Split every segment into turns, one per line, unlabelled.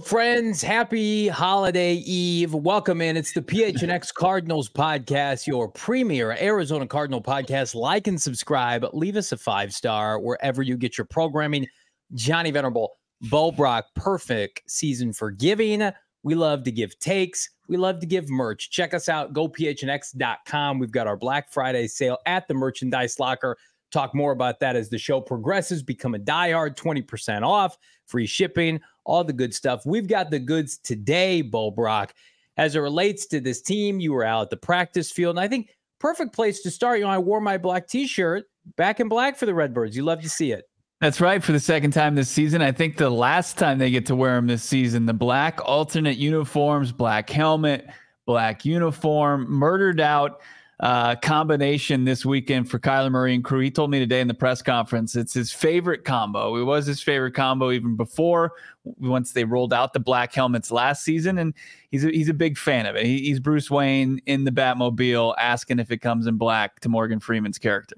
Friends. Happy holiday eve. Welcome in. It's the PHNX Cardinals podcast, your premier Arizona Cardinal podcast. Like and subscribe. Leave us a five star wherever you get your programming. Johnny Venerable, Bo Brack, perfect season for giving. We love to give takes. We love to give merch. Check us out, Go gophnx.com. We've got our Black Friday sale at the merchandise locker. Talk more about that as the show progresses. Become a diehard, 20% off, free shipping, all the good stuff. We've got the goods today, Bo Brack. As it relates to this team, you were out at the practice field. And I think perfect place to start. You know, I wore my black t-shirt back in black for the Redbirds. You love to see it.
That's right. For the second time this season, I think the last time they get to wear them this season, the black alternate uniforms, black helmet, black uniform, murdered out uh, combination this weekend for Kyler Murray and crew. He told me today in the press conference it's his favorite combo. It was his favorite combo even before once they rolled out the black helmets last season, and he's a, he's a big fan of it. He, he's Bruce Wayne in the Batmobile, asking if it comes in black to Morgan Freeman's character.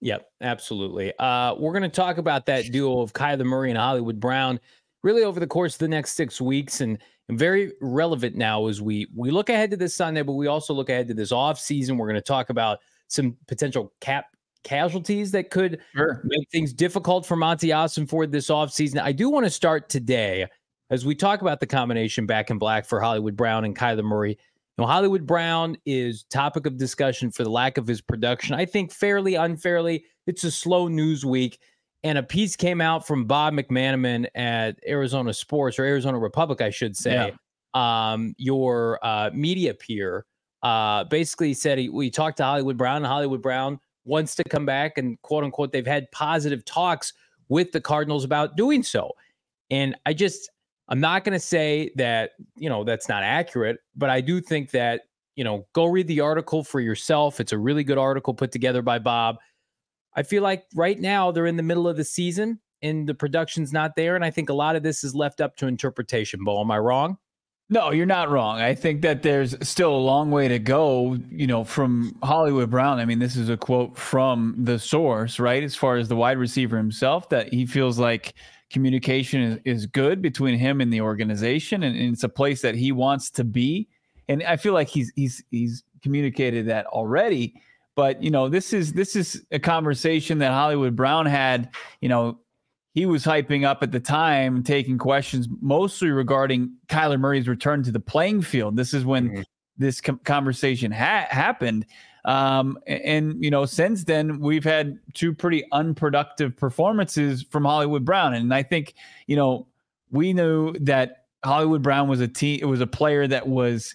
Yep, absolutely. Uh, we're going to talk about that duo of Kyler Murray and Hollywood Brown really over the course of the next six weeks and and very relevant now as we we look ahead to this Sunday, but we also look ahead to this off season. We're going to talk about some potential cap casualties that could sure. make things difficult for Monti Ossenfort this off season. I do want to start today as we talk about the combination back in black for Hollywood Brown and Kyler Murray. Now, Hollywood Brown is topic of discussion for the lack of his production. I think fairly unfairly, it's a slow news week. And a piece came out from Bob McManaman at Arizona Sports or Arizona Republic, I should say. Yeah. Um, your uh, media peer uh, basically said he, we talked to Hollywood Brown, and Hollywood Brown wants to come back, and quote unquote, they've had positive talks with the Cardinals about doing so. And I just, I'm not going to say that, you know, that's not accurate, but I do think that, you know, go read the article for yourself. It's a really good article put together by Bob. I feel like right now they're in the middle of the season and the production's not there. And I think a lot of this is left up to interpretation. Bo, am I wrong?
No, you're not wrong. I think that there's still a long way to go, you know, from Hollywood Brown. I mean, this is a quote from the source, right? As far as the wide receiver himself, that he feels like communication is, is good between him and the organization, and, and it's a place that he wants to be. And I feel like he's he's he's communicated that already. But you know, this is this is a conversation that Hollywood Brown had. You know, he was hyping up at the time, taking questions mostly regarding Kyler Murray's return to the playing field. This is when mm-hmm. this com- conversation ha- happened. Um, and, and, you know, since then we've had two pretty unproductive performances from Hollywood Brown, and I think you know we knew that Hollywood Brown was a team, it was a player that was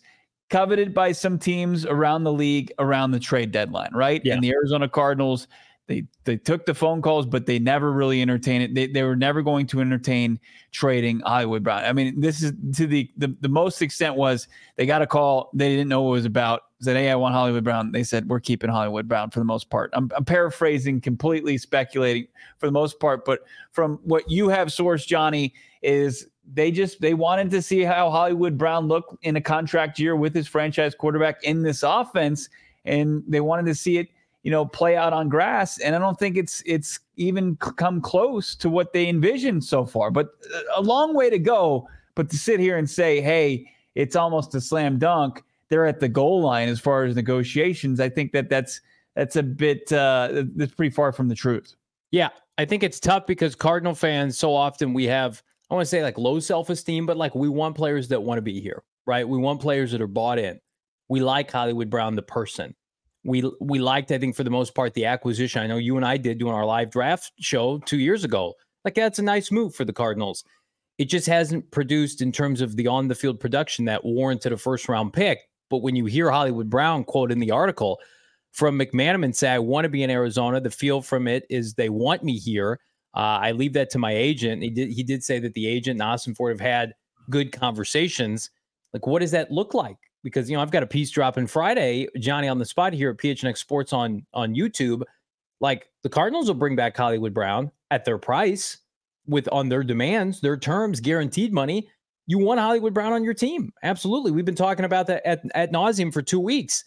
coveted by some teams around the league around the trade deadline, right? Yeah. And the Arizona Cardinals, they they took the phone calls, but they never really entertained it. They, they were never going to entertain trading Hollywood Brown. I mean, this is to the the, the most extent was they got a call, they didn't know what it was about. Said, hey, I want Hollywood Brown. They said, we're keeping Hollywood Brown for the most part. I'm, I'm paraphrasing, completely speculating for the most part, but from what you have sourced, Johnny, is they just they wanted to see how Hollywood Brown looked in a contract year with his franchise quarterback in this offense, and they wanted to see it, you know, play out on grass. And I don't think it's it's even come close to what they envisioned so far. But a long way to go. But to sit here and say, hey, it's almost a slam dunk. They're at the goal line as far as negotiations. I think that that's that's a bit uh, that's pretty far from the truth.
Yeah, I think it's tough because Cardinal fans so often we have I want to say like low self esteem, but like we want players that want to be here, right? We want players that are bought in. We like Hollywood Brown, the person. We we liked, I think, for the most part, the acquisition. I know you and I did doing our live draft show two years ago. Like that's a nice move for the Cardinals. It just hasn't produced in terms of the on the field production that warranted a first round pick. But when you hear Hollywood Brown quote in the article from McManaman say, I want to be in Arizona, the feel from it is they want me here. Uh, I leave that to my agent. He did he did say that the agent and Ossenfort have had good conversations. Like, what does that look like? Because you know, I've got a piece dropping Friday, Johnny on the spot here at PHNX Sports on on YouTube. Like the Cardinals will bring back Hollywood Brown at their price with on their demands, their terms, guaranteed money. You want Hollywood Brown on your team. Absolutely. We've been talking about that at, at nauseum for two weeks.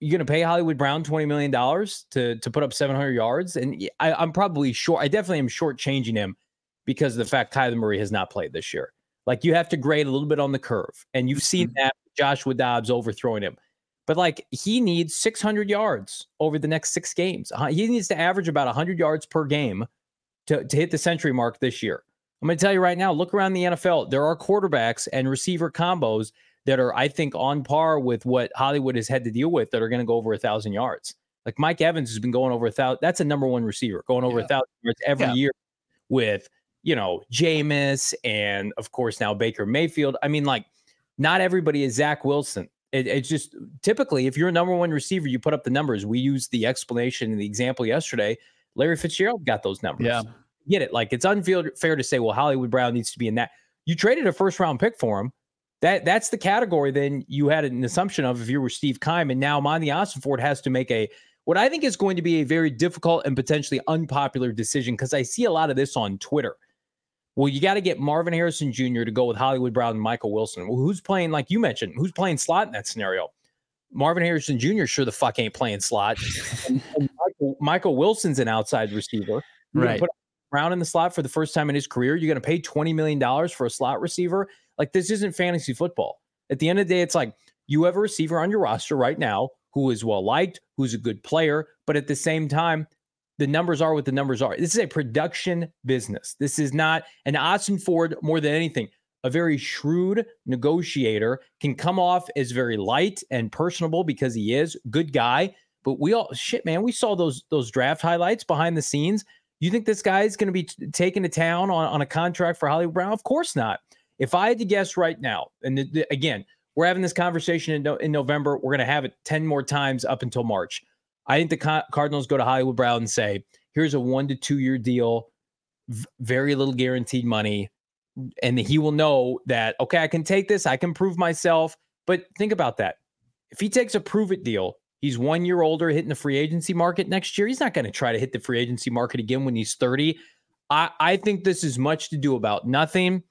You're going to pay Hollywood Brown $20 million to, to put up 700 yards. And I, I'm probably short. I definitely am shortchanging him because of the fact Kyler Murray has not played this year. Like you have to grade a little bit on the curve. And you've seen mm-hmm. that Joshua Dobbs overthrowing him. But like he needs 600 yards over the next six games. He needs to average about 100 yards per game to, to hit the century mark this year. I'm going to tell you right now look around the NFL. There are quarterbacks and receiver combos that are, I think, on par with what Hollywood has had to deal with that are going to go over a thousand yards. Like Mike Evans has been going over a thousand. That's a number one receiver going over yeah. a thousand yards every yeah. year with, you know, Jameis and of course now Baker Mayfield. I mean, like, not everybody is Zach Wilson. It, it's just typically if you're a number one receiver, you put up the numbers. We used the explanation in the example yesterday. Larry Fitzgerald got those numbers.
Yeah.
Get it. Like it's unfair to say, well, Hollywood Brown needs to be in that. You traded a first round pick for him. That that's the category then you had an assumption of if you were Steve Keim. And now Monty Ford has to make a what I think is going to be a very difficult and potentially unpopular decision because I see a lot of this on Twitter. Well, you got to get Marvin Harrison Jr. to go with Hollywood Brown and Michael Wilson. Well, who's playing, like you mentioned, who's playing slot in that scenario? Marvin Harrison Jr. sure the fuck ain't playing slot. and, and Michael, Michael, Wilson's an outside receiver.
You're right. Put
Brown in the slot for the first time in his career. You're going to pay $20 million for a slot receiver. Like, this isn't fantasy football. At the end of the day, it's like you have a receiver on your roster right now who is well liked, who's a good player, but at the same time, the numbers are what the numbers are. This is a production business. This is not an Ossenfort more than anything. A very shrewd negotiator can come off as very light and personable because he is good guy. But we all shit, man. We saw those those draft highlights behind the scenes. You think this guy is going to be t- taken to town on, on a contract for Hollywood Brown? Of course not. If I had to guess right now, and th- th- again, we're having this conversation in, no- in November. We're going to have it 10 more times up until March. I think the Co- Cardinals go to Hollywood Brown and say, here's a one to two year deal, v- very little guaranteed money. And he will know that, okay, I can take this, I can prove myself. But think about that. If he takes a prove it deal, He's one year older, hitting the free agency market next year. He's not going to try to hit the free agency market again when he's 30. I, I think this is much to do about nothing.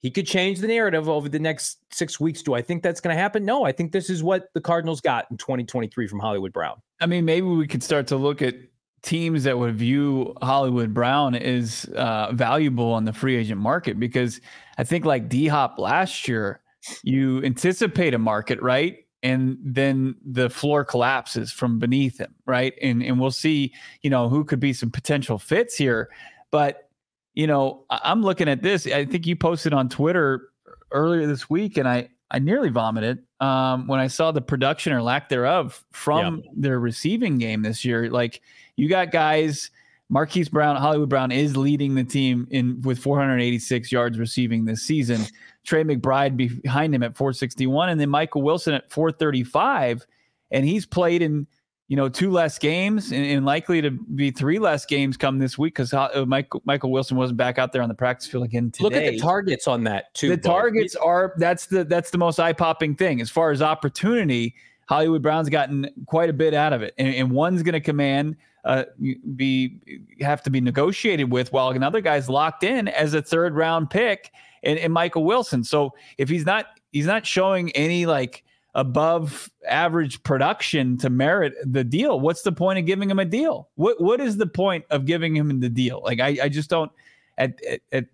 He could change the narrative over the next six weeks. Do I think that's going to happen? No, I think this is what the Cardinals got in 2023 from Hollywood Brown.
I mean, maybe we could start to look at teams that would view Hollywood Brown as uh, valuable on the free agent market because I think like D Hop last year, you anticipate a market, right? and then the floor collapses from beneath him, right? And and we'll see, you know, who could be some potential fits here. But you know, I'm looking at this. I think you posted on Twitter earlier this week, and I I nearly vomited um, when I saw the production or lack thereof from yeah. their receiving game this year. Like you got guys. Marquise Brown, Hollywood Brown is leading the team in with 486 yards receiving this season. Trey McBride behind him at 461, and then Michael Wilson at 435. And he's played in, you know, two less games and, and likely to be three less games come this week because uh, Michael, Michael Wilson wasn't back out there on the practice field again today.
Look at the targets on that too.
The targets are that's the that's the most eye popping thing as far as opportunity. Hollywood Brown's gotten quite a bit out of it, and, and one's going to command uh, be have to be negotiated with, while another guy's locked in as a third round pick and, and Michael Wilson. So if he's not he's not showing any like above average production to merit the deal, what's the point of giving him a deal? What what is the point of giving him the deal? Like I, I just don't at, at, at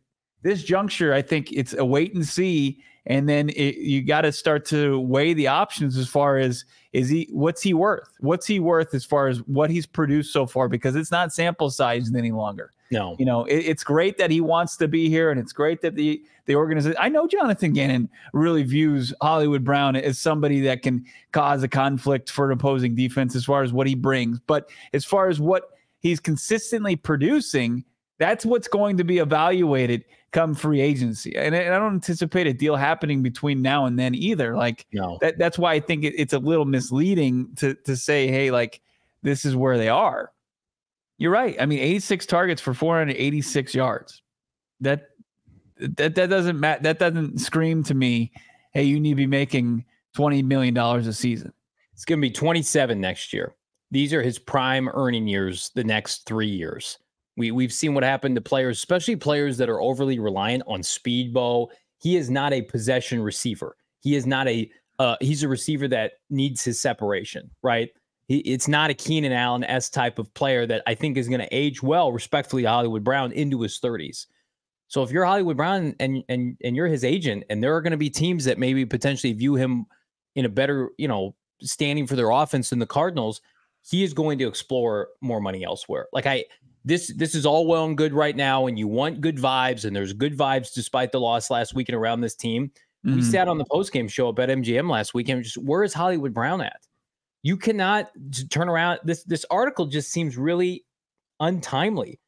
this juncture, I think it's a wait and see. And then it, you got to start to weigh the options as far as is he what's he worth? What's he worth as far as what he's produced so far? Because it's not sample sized any longer.
No,
you know, it, it's great that he wants to be here, and it's great that the the organization. I know Jonathan Gannon really views Hollywood Brown as somebody that can cause a conflict for an opposing defense as far as what he brings, but as far as what he's consistently producing, That's what's going to be evaluated come free agency. And I don't anticipate a deal happening between now and then either. Like
no.
that, that's why I think it, it's a little misleading to to say, hey, like this is where they are. You're right. I mean, 86 targets for 486 yards. That that that doesn't mat that doesn't scream to me, hey, you need to be making 20 million dollars a season.
It's going to be 27 next year. These are his prime earning years the next 3 years. We we've seen what happened to players, especially players that are overly reliant on speed. Bo, he is not a possession receiver. He is not a uh, he's a receiver that needs his separation, right? He, it's not a Keenan Allen s type of player that I think is going to age well, respectfully, Hollywood Brown into his 30s. So if you're Hollywood Brown and and and you're his agent, and there are going to be teams that maybe potentially view him in a better, you know, standing for their offense than the Cardinals, he is going to explore more money elsewhere. Like I this this is all well and good right now, and you want good vibes, and there's good vibes despite the loss last weekend around this team. Mm-hmm. We sat on the post game show at MGM last weekend. Just where is Hollywood Brown at? You cannot turn around. This this article just seems really untimely,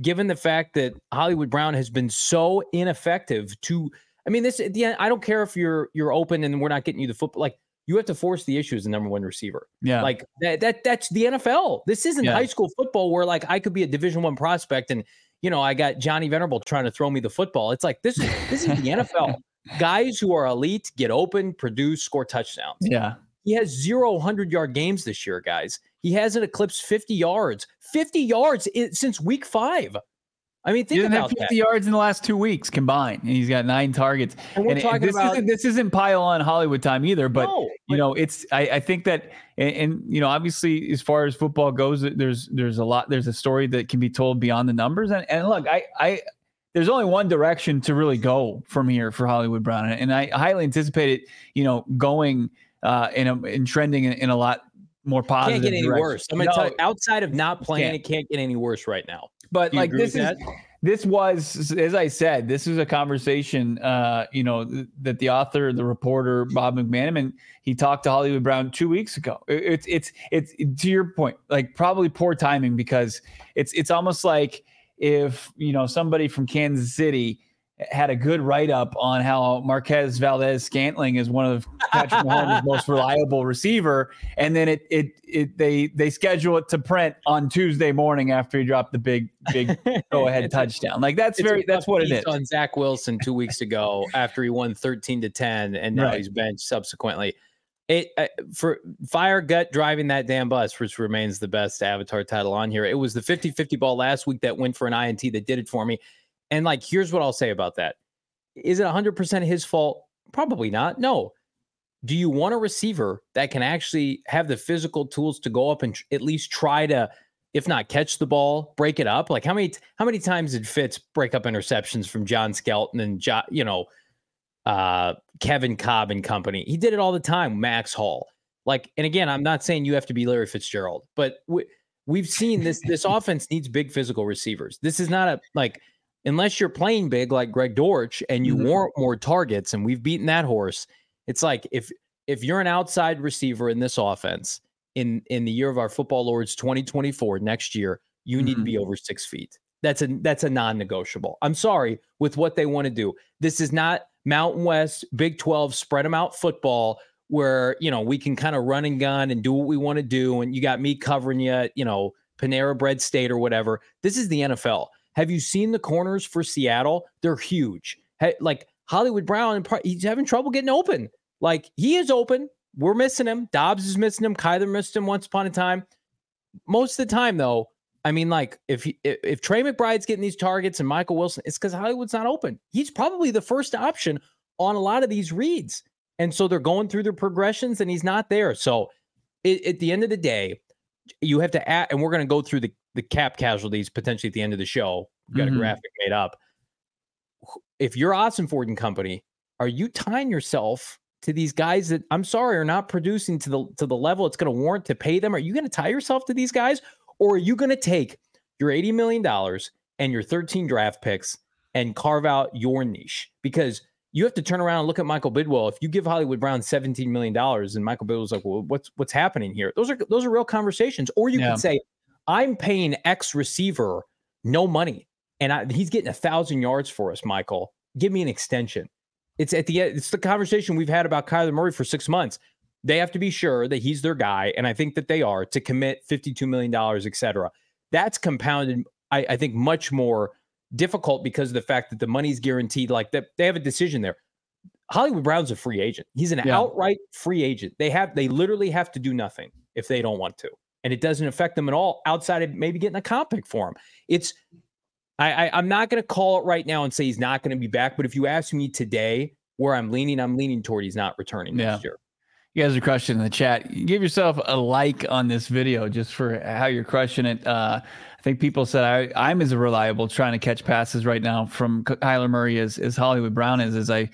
given the fact that Hollywood Brown has been so ineffective. To I mean, this at the end. I don't care if you're you're open and we're not getting you the football. Like you have to force the issue as the number one receiver.
Yeah.
Like that, that that's the NFL. This isn't yeah. high school football where like I could be a division one prospect and you know, I got Johnny Venerable trying to throw me the football. It's like this is this is the NFL. Guys who are elite get open, produce, score touchdowns.
Yeah.
He has zero 100 yard games this year, guys. He hasn't eclipsed 50 yards, 50 yards in, since week five. I mean, think
he
about
have 50
that.
yards in the last two weeks combined, and he's got nine targets.
And we're and talking
this
about
isn't, this isn't pile on Hollywood time either, but
no,
you know, it's I, I think that, and, and, you know, obviously as far as football goes, there's there's a lot, there's a story that can be told beyond the numbers, and and look, I I there's only one direction to really go from here for Hollywood Brown, and I highly anticipate it, you know, going uh, in a in trending in, in a lot more positive.
Can't get any
direction.
worse. I'm gonna tell you, outside of not playing, can't. it can't get any worse right now.
But like this is. This was, as I said, this was a conversation, uh, you know, th- that the author, the reporter Bob McManaman, he talked to Hollywood Brown two weeks ago. It's, it's, it's to your point, like probably poor timing because it's, it's almost like if you know somebody from Kansas City had a good write up on how Marquez Valdes-Scantling is one of Patrick Mahomes' most reliable receiver, and then it it it they they schedule it to print on Tuesday morning after he dropped the big big go ahead touchdown. Like that's very that's what it is.
On Zach Wilson two weeks ago after he won thirteen to ten, and now
right.
he's benched subsequently. It uh, for fire gut driving that damn bus, which remains the best avatar title on here. It was the 50-50 ball last week that went for an INT that did it for me. And like, here's what I'll say about that. Is it 100% his fault? Probably not. No. Do you want a receiver that can actually have the physical tools to go up and tr- at least try to, if not catch the ball, break it up? Like how many how many times did Fitz break up interceptions from John Skelton and jo- you know uh, Kevin Kolb and company? He did it all the time. Max Hall. Like, and again, I'm not saying you have to be Larry Fitzgerald, but we, we've seen this. This offense needs big physical receivers. This is not a like unless you're playing big like Greg Dortch and you mm-hmm. want more targets, and we've beaten that horse. It's like if if you're an outside receiver in this offense in in the year of our football lords 2024 next year, you mm-hmm. need to be mm-hmm. over six feet. That's a that's a non-negotiable. I'm sorry with what they want to do. This is not Mountain West Big 12 spread them out football where you know we can kind of run and gun and do what we want to do, and you got me covering you, you know, Panera Bread State or whatever. This is the NFL. Have you seen the corners for Seattle? They're huge. Hey, like Hollywood Brown, he's having trouble getting open. Like he is open. We're missing him. Dobbs is missing him. Kyler missed him once upon a time. Most of the time, though, I mean, like if if Trey McBride's getting these targets and Michael Wilson, it's because Hollywood's not open. He's probably the first option on a lot of these reads, and so they're going through their progressions, and he's not there. So, it, at the end of the day, you have to add, and we're going to go through the the cap casualties potentially at the end of the show. We've got mm-hmm. a graphic made up. If you're Ossenfort and company, are you tying yourself to these guys that I'm sorry are not producing to the to the level it's going to warrant to pay them? Are you going to tie yourself to these guys, or are you going to take your 80 million dollars and your 13 draft picks and carve out your niche? Because you have to turn around and look at Michael Bidwill. If you give Hollywood Brown $17 million and Michael Bidwill's like, well, what's what's happening here? Those are those are real conversations. Or you yeah. could say, I'm paying X receiver no money. and I, he's getting a thousand yards for us, Michael. Give me an extension. It's at the end. It's the conversation we've had about Kyler Murray for six months. They have to be sure that he's their guy, and I think that they are to commit fifty-two million dollars, etc. That's compounded, I, I think, much more difficult because of the fact that the money's guaranteed. Like that, they have a decision there. Hollywood Brown's a free agent. He's an yeah. outright free agent. They have they literally have to do nothing if they don't want to. And it doesn't affect them at all outside of maybe getting a comp pick for him. It's I, I am not gonna call it right now and say he's not gonna be back, but if you ask me today where I'm leaning, I'm leaning toward he's not returning yeah. next year.
You guys are crushing in the chat. Give yourself a like on this video just for how you're crushing it. Uh, I think people said I, I'm as reliable trying to catch passes right now from Kyler Murray as, as Hollywood Brown is, as I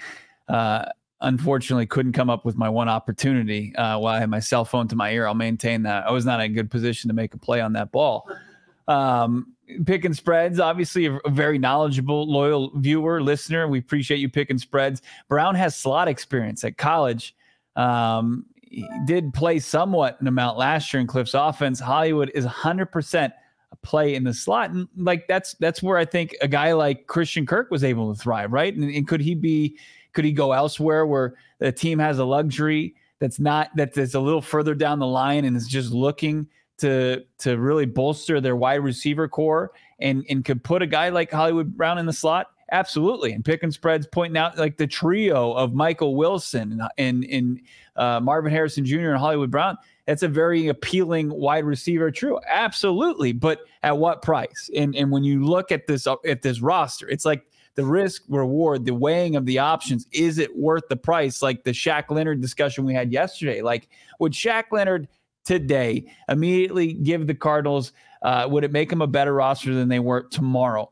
uh, unfortunately couldn't come up with my one opportunity uh, while I had my cell phone to my ear. I'll maintain that. I was not in a good position to make a play on that ball. Um, picking spreads, obviously a, very knowledgeable, loyal viewer, listener. We appreciate you picking spreads. Brown has slot experience at college. Um, he did play somewhat an amount last year in Cliff's offense. Hollywood is 100% a play in the slot. And like that's that's where I think a guy like Christian Kirk was able to thrive, right? And, and could he be could he go elsewhere where the team has a luxury that's not that that's a little further down the line and is just looking to to really bolster their wide receiver corps and and could put a guy like Hollywood Brown in the slot? Absolutely. And pick and spreads pointing out like the trio of Michael Wilson and and, uh, Marvin Harrison Jr. and Hollywood Brown. That's a very appealing wide receiver True, Absolutely. But at what price? And and when you look at this at this roster, it's like the risk reward, the weighing of the options, is it worth the price? Like the Shaq Leonard discussion we had yesterday. Like, would Shaq Leonard today immediately give the Cardinals, uh, would it make them a better roster than they were tomorrow?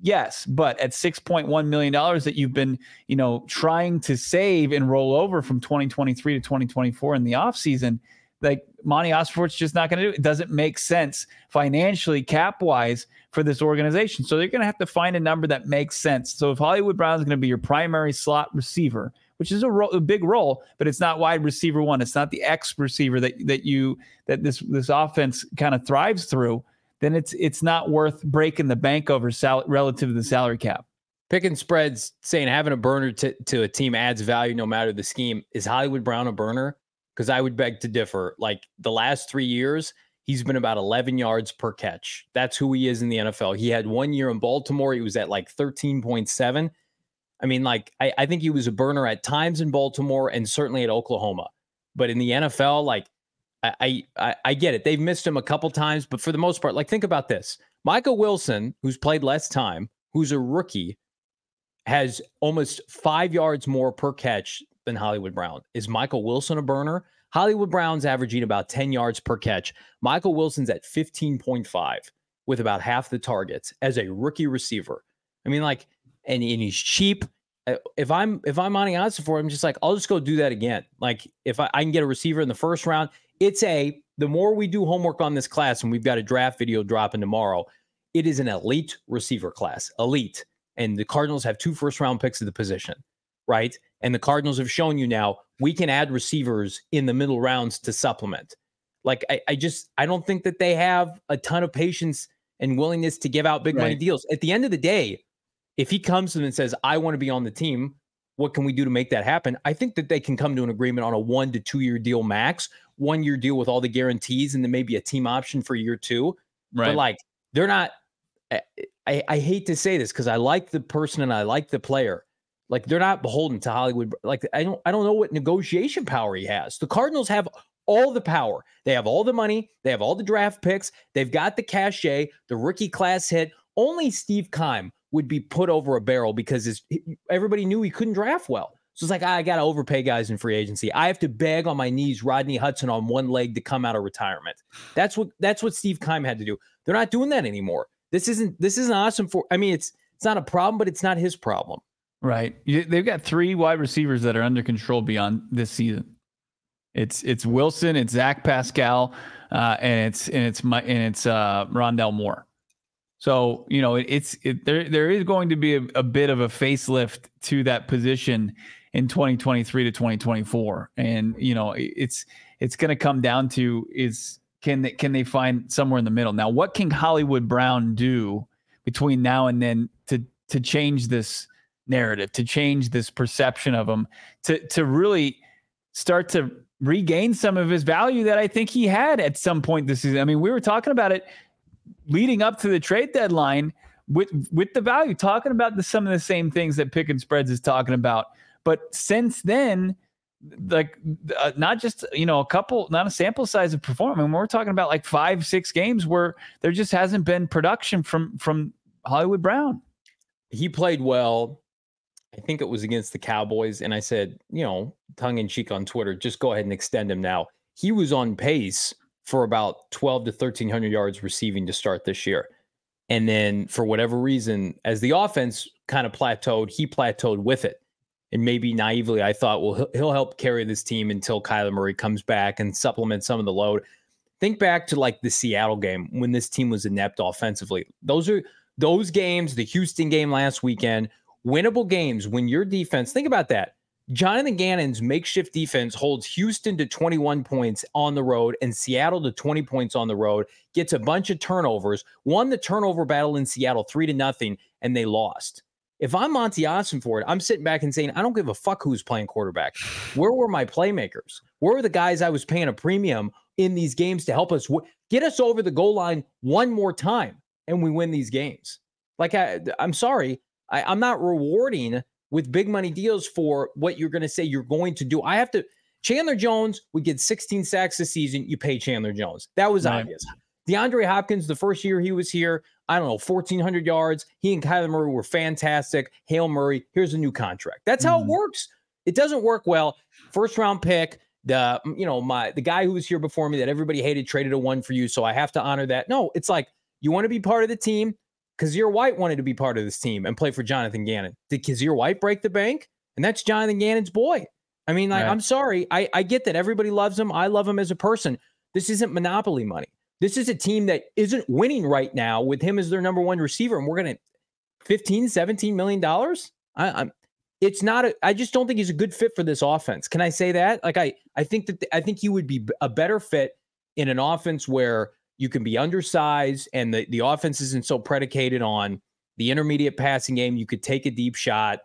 Yes, but at $6.1 million that you've been, you know, trying to save and roll over from 2023 to 2024 in the offseason, like Monti Ossenfort's just not going to do it. It doesn't make sense financially, cap wise, for this organization. So they're going to have to find a number that makes sense. So if Hollywood Brown is going to be your primary slot receiver, which is a, ro- a, big role, but it's not wide receiver one. It's not the X receiver that that you that this this offense kind of thrives through. Then it's it's not worth breaking the bank over sal- relative to the salary cap.
Picking spreads, saying having a burner to, to a team adds value no matter the scheme. Is Hollywood Brown a burner? Because I would beg to differ. Like the last three years, He's been about 11 yards per catch. That's who he is in the NFL. He had one year in Baltimore. He was at like 13.7. I mean, like, I, I think he was a burner at times in Baltimore and certainly at Oklahoma. But in the NFL, like, I, I, I get it. They've missed him a couple times, but for the most part, like, think about this Michael Wilson, who's played less time, who's a rookie, has almost five yards more per catch than Hollywood Brown. Is Michael Wilson a burner? Hollywood Brown's averaging about 10 yards per catch. Michael Wilson's at 15.5 with about half the targets as a rookie receiver. I mean, like, and, and he's cheap. Uh, if I'm if I'm Monty for him, just like I'll just go do that again. Like if I, I can get a receiver in the first round, it's a the more we do homework on this class, and we've got a draft video dropping tomorrow, it is an elite receiver class, elite. And the Cardinals have two first round picks of the position, right? And the Cardinals have shown you now we can add receivers in the middle rounds to supplement. Like I, I just I don't think that they have a ton of patience and willingness to give out big right. money deals. At the end of the day, if he comes to them and says, I want to be on the team, what can we do to make that happen? I think that they can come to an agreement on a one to two year deal max, one year deal with all the guarantees, and then maybe a team option for year two. Right. But like they're not I, I hate to say this because I like the person and I like the player. Like they're not beholden to Hollywood. Like I don't I don't know what negotiation power he has. The Cardinals have all the power. They have all the money. They have all the draft picks. They've got the cachet, the rookie class hit. Only Steve Keim would be put over a barrel because everybody knew he couldn't draft well. So it's like, ah, I got to overpay guys in free agency. I have to beg on my knees Rodney Hudson on one leg to come out of retirement. That's what that's what Steve Keim had to do. They're not doing that anymore. This isn't this isn't awesome for I mean it's it's not a problem, but it's not his problem.
Right. They've got three wide receivers that are under control beyond this season. It's it's Wilson, it's Zach Pascal, uh, and it's and it's my and it's uh, Rondale Moore. So you know it, it's it, there there is going to be a, a bit of a facelift to that position in 2023 to 2024, and you know it's it's going to come down to is can they can they find somewhere in the middle now? What can Hollywood Brown do between now and then to to change this narrative, to change this perception of him, to to really start to regain some of his value that I think he had at some point this season. I mean, we were talking about it leading up to the trade deadline with with the value, talking about the, some of the same things that Pick and Spreads is talking about. But since then, like uh, not just you know a couple, not a sample size of performance. I mean, we're talking about like five, six games where there just hasn't been production from from Hollywood Brown.
He played well. I think it was against the Cowboys, and I said, you know, tongue in cheek on Twitter, just go ahead and extend him now. He was on pace for about 12 to 1300 yards receiving to start this year. And then for whatever reason, as the offense kind of plateaued, he plateaued with it. And maybe naively, I thought, well, he'll, help carry this team until Kyler Murray comes back and supplement some of the load. Think back to like the Seattle game when this team was inept offensively. Those are those games, the Houston game last weekend, winnable games when your defense, think about that. Jonathan Gannon's makeshift defense holds Houston to 21 points on the road and Seattle to 20 points on the road, gets a bunch of turnovers, won the turnover battle in Seattle three to nothing, and they lost. If I'm Monti Ossenfort, I'm sitting back and saying, I don't give a fuck who's playing quarterback. Where were my playmakers? Where were the guys I was paying a premium in these games to help us w- get us over the goal line one more time and we win these games? Like, I, I'm sorry, I, I'm not rewarding with big money deals for what you're going to say you're going to do. I have to. Chandler Jones would get 16 sacks this season. You pay Chandler Jones. That was right. obvious. DeAndre Hopkins, the first year he was here, I don't know, 1,400 yards. He and Kyler Murray were fantastic. Hale Murray, here's a new contract. That's how mm. it mm-hmm. works. It doesn't work well. First round pick, the you know my the guy who was here before me that everybody hated traded a one for you, so I have to honor that. No, it's like you want to be part of the team. Kyzir White wanted to be part of this team and play for Jonathan Gannon. Did Kyzir White break the bank? And that's Jonathan Gannon's boy. I mean, like, right. I'm sorry. I, I get that everybody loves him. I love him as a person. This isn't monopoly money. This is a team that isn't winning right now with him as their number one receiver. And we're going to 15, 17 million dollars. I'm it's not a, I just don't think he's a good fit for this offense. Can I say that? Like I I think that the, I think he would be a better fit in an offense where you can be undersized and the, the offense isn't so predicated on the intermediate passing game. You could take a deep shot.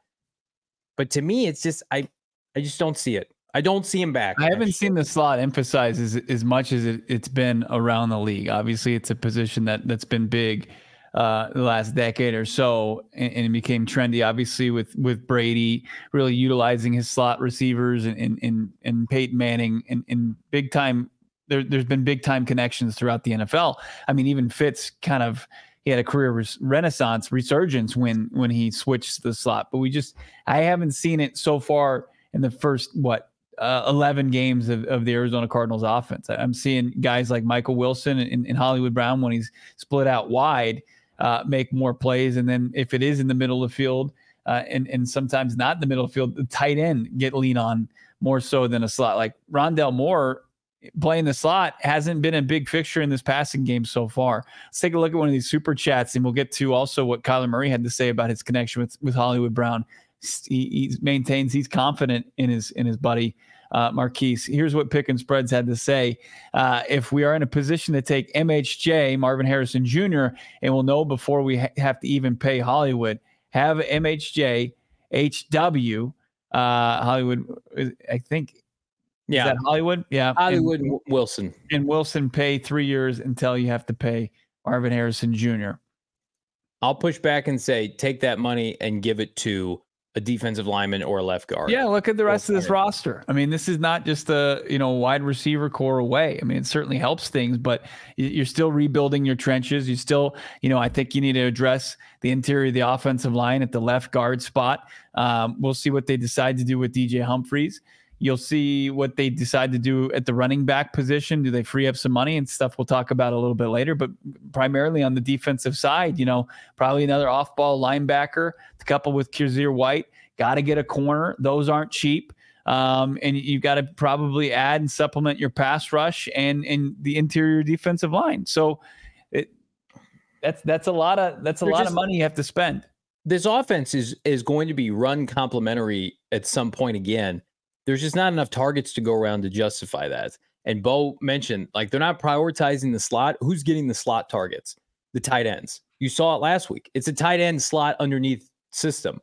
But to me, it's just I I just don't see it. I don't see him back.
I haven't seen the slot emphasized as, as much as it, has been around the league. Obviously, it's a position that that's been big uh, the last decade or so, and, and, it became trendy. Obviously, with with Brady really utilizing his slot receivers and and and, and Peyton Manning and, and big time there, there's been big time connections throughout the NFL. I mean, even Fitz kind of he had a career res- renaissance resurgence when when he switched the slot, but we just I haven't seen it so far in the first what uh, 11 games of, of the Arizona Cardinals offense. I'm seeing guys like Michael Wilson and, and Hollywood Brown when he's split out wide uh, make more plays, and then if it is in the middle of the field. Uh, and and sometimes not in the middle of the field, the tight end get lean on more so than a slot. Like Rondale Moore playing the slot hasn't been a big fixture in this passing game so far. Let's take a look at one of these super chats, and we'll get to also what Kyler Murray had to say about his connection with with Hollywood Brown. He, he maintains he's confident in his in his buddy uh, Marquise. Here's what Pick and Spreads had to say: uh, If we are in a position to take MHJ Marvin Harrison Jr. and we'll know before we ha- have to even pay Hollywood, have MHJ HW uh, Hollywood. I think yeah. Is that Hollywood? Yeah.
Hollywood and, Wilson.
And Wilson pay three years until you have to pay Marvin Harrison Jr.
I'll push back and say take that money and give it to a defensive lineman or a left guard.
Yeah, look at the rest of this roster. I mean, this is not just a you know wide receiver corps away. I mean, it certainly helps things, but you're still rebuilding your trenches. You still, you know, I think you need to address the interior of the offensive line at the left guard spot. Um, we'll see what they decide to do with DJ Humphries. You'll see what they decide to do at the running back position. Do they free up some money and stuff we'll talk about a little bit later? But primarily on the defensive side, you know, probably another off ball linebacker to couple with Kyzir White. Got to get a corner. Those aren't cheap. Um, and you've got to probably add and supplement your pass rush and, and the interior defensive line. So it, that's that's a lot of that's a They're lot just, of money you have to spend.
This offense is is going to be run complementary at some point again there's just not enough targets to go around to justify that. And Bo mentioned like they're not prioritizing the slot. Who's getting the slot targets? The tight ends. You saw it last week. It's a tight end slot underneath system,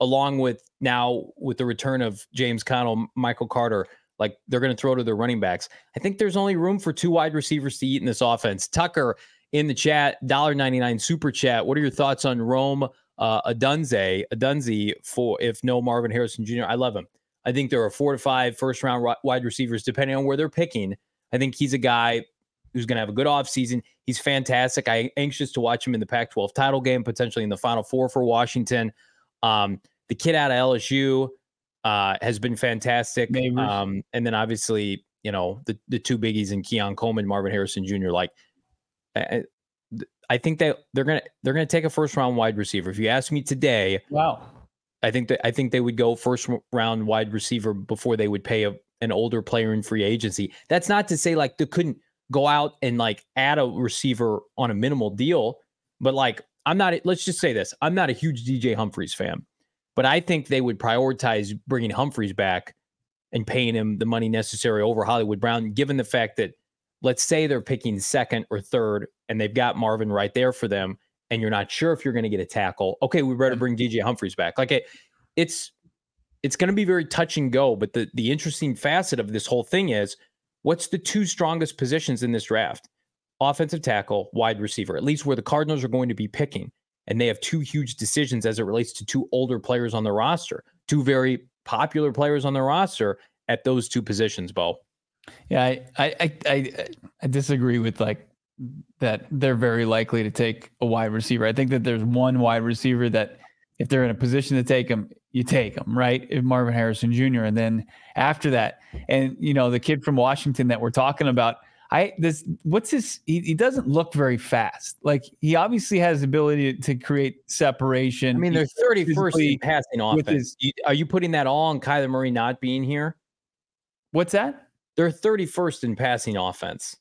along with now with the return of James Conner, Michael Carter. Like they're going to throw to their running backs. I think there's only room for two wide receivers to eat in this offense. Tucker in the chat, $1.99 super chat. What are your thoughts on Rome uh, Adunze, Odunze for if no Marvin Harrison Jr.? I love him. I think there are four to five first round wide receivers, depending on where they're picking. I think he's a guy who's going to have a good offseason. He's fantastic. I'm anxious to watch him in the Pac 12 title game, potentially in the Final Four for Washington. Um, the kid out of LSU uh, has been fantastic. Um, and then obviously, you know, the, the two biggies in Keon Coleman, Marvin Harrison Jr. Like, I, I think that they're gonna they're gonna take a first round wide receiver. If you ask me today,
wow,
I think that I think they would go first round wide receiver before they would pay a, an older player in free agency. That's not to say like they couldn't go out and like add a receiver on a minimal deal, but like I'm not. Let's just say this: I'm not a huge DJ Humphries fan, but I think they would prioritize bringing Humphries back and paying him the money necessary over Hollywood Brown, given the fact that let's say they're picking second or third and they've got Marvin right there for them and you're not sure if you're going to get a tackle, okay, we better mm-hmm. bring DJ Humphries back. Like it, it's it's going to be very touch and go. But the the interesting facet of this whole thing is, what's the two strongest positions in this draft? Offensive tackle, wide receiver. At least where the Cardinals are going to be picking, and they have two huge decisions as it relates to two older players on the roster, two very popular players on the roster at those two positions. Bo.
Yeah, I I I, I disagree with like that they're very likely to take a wide receiver. I think that there's one wide receiver that if they're in a position to take him, you take him, right? If Marvin Harrison Jr. And then after that, and you know, the kid from Washington that we're talking about, I this what's his he, he doesn't look very fast. Like he obviously has the ability to create separation.
I mean, they're 31st in passing offense. His, are you putting that all on Kyler Murray not being here?
What's that?
They're 31st in passing offense.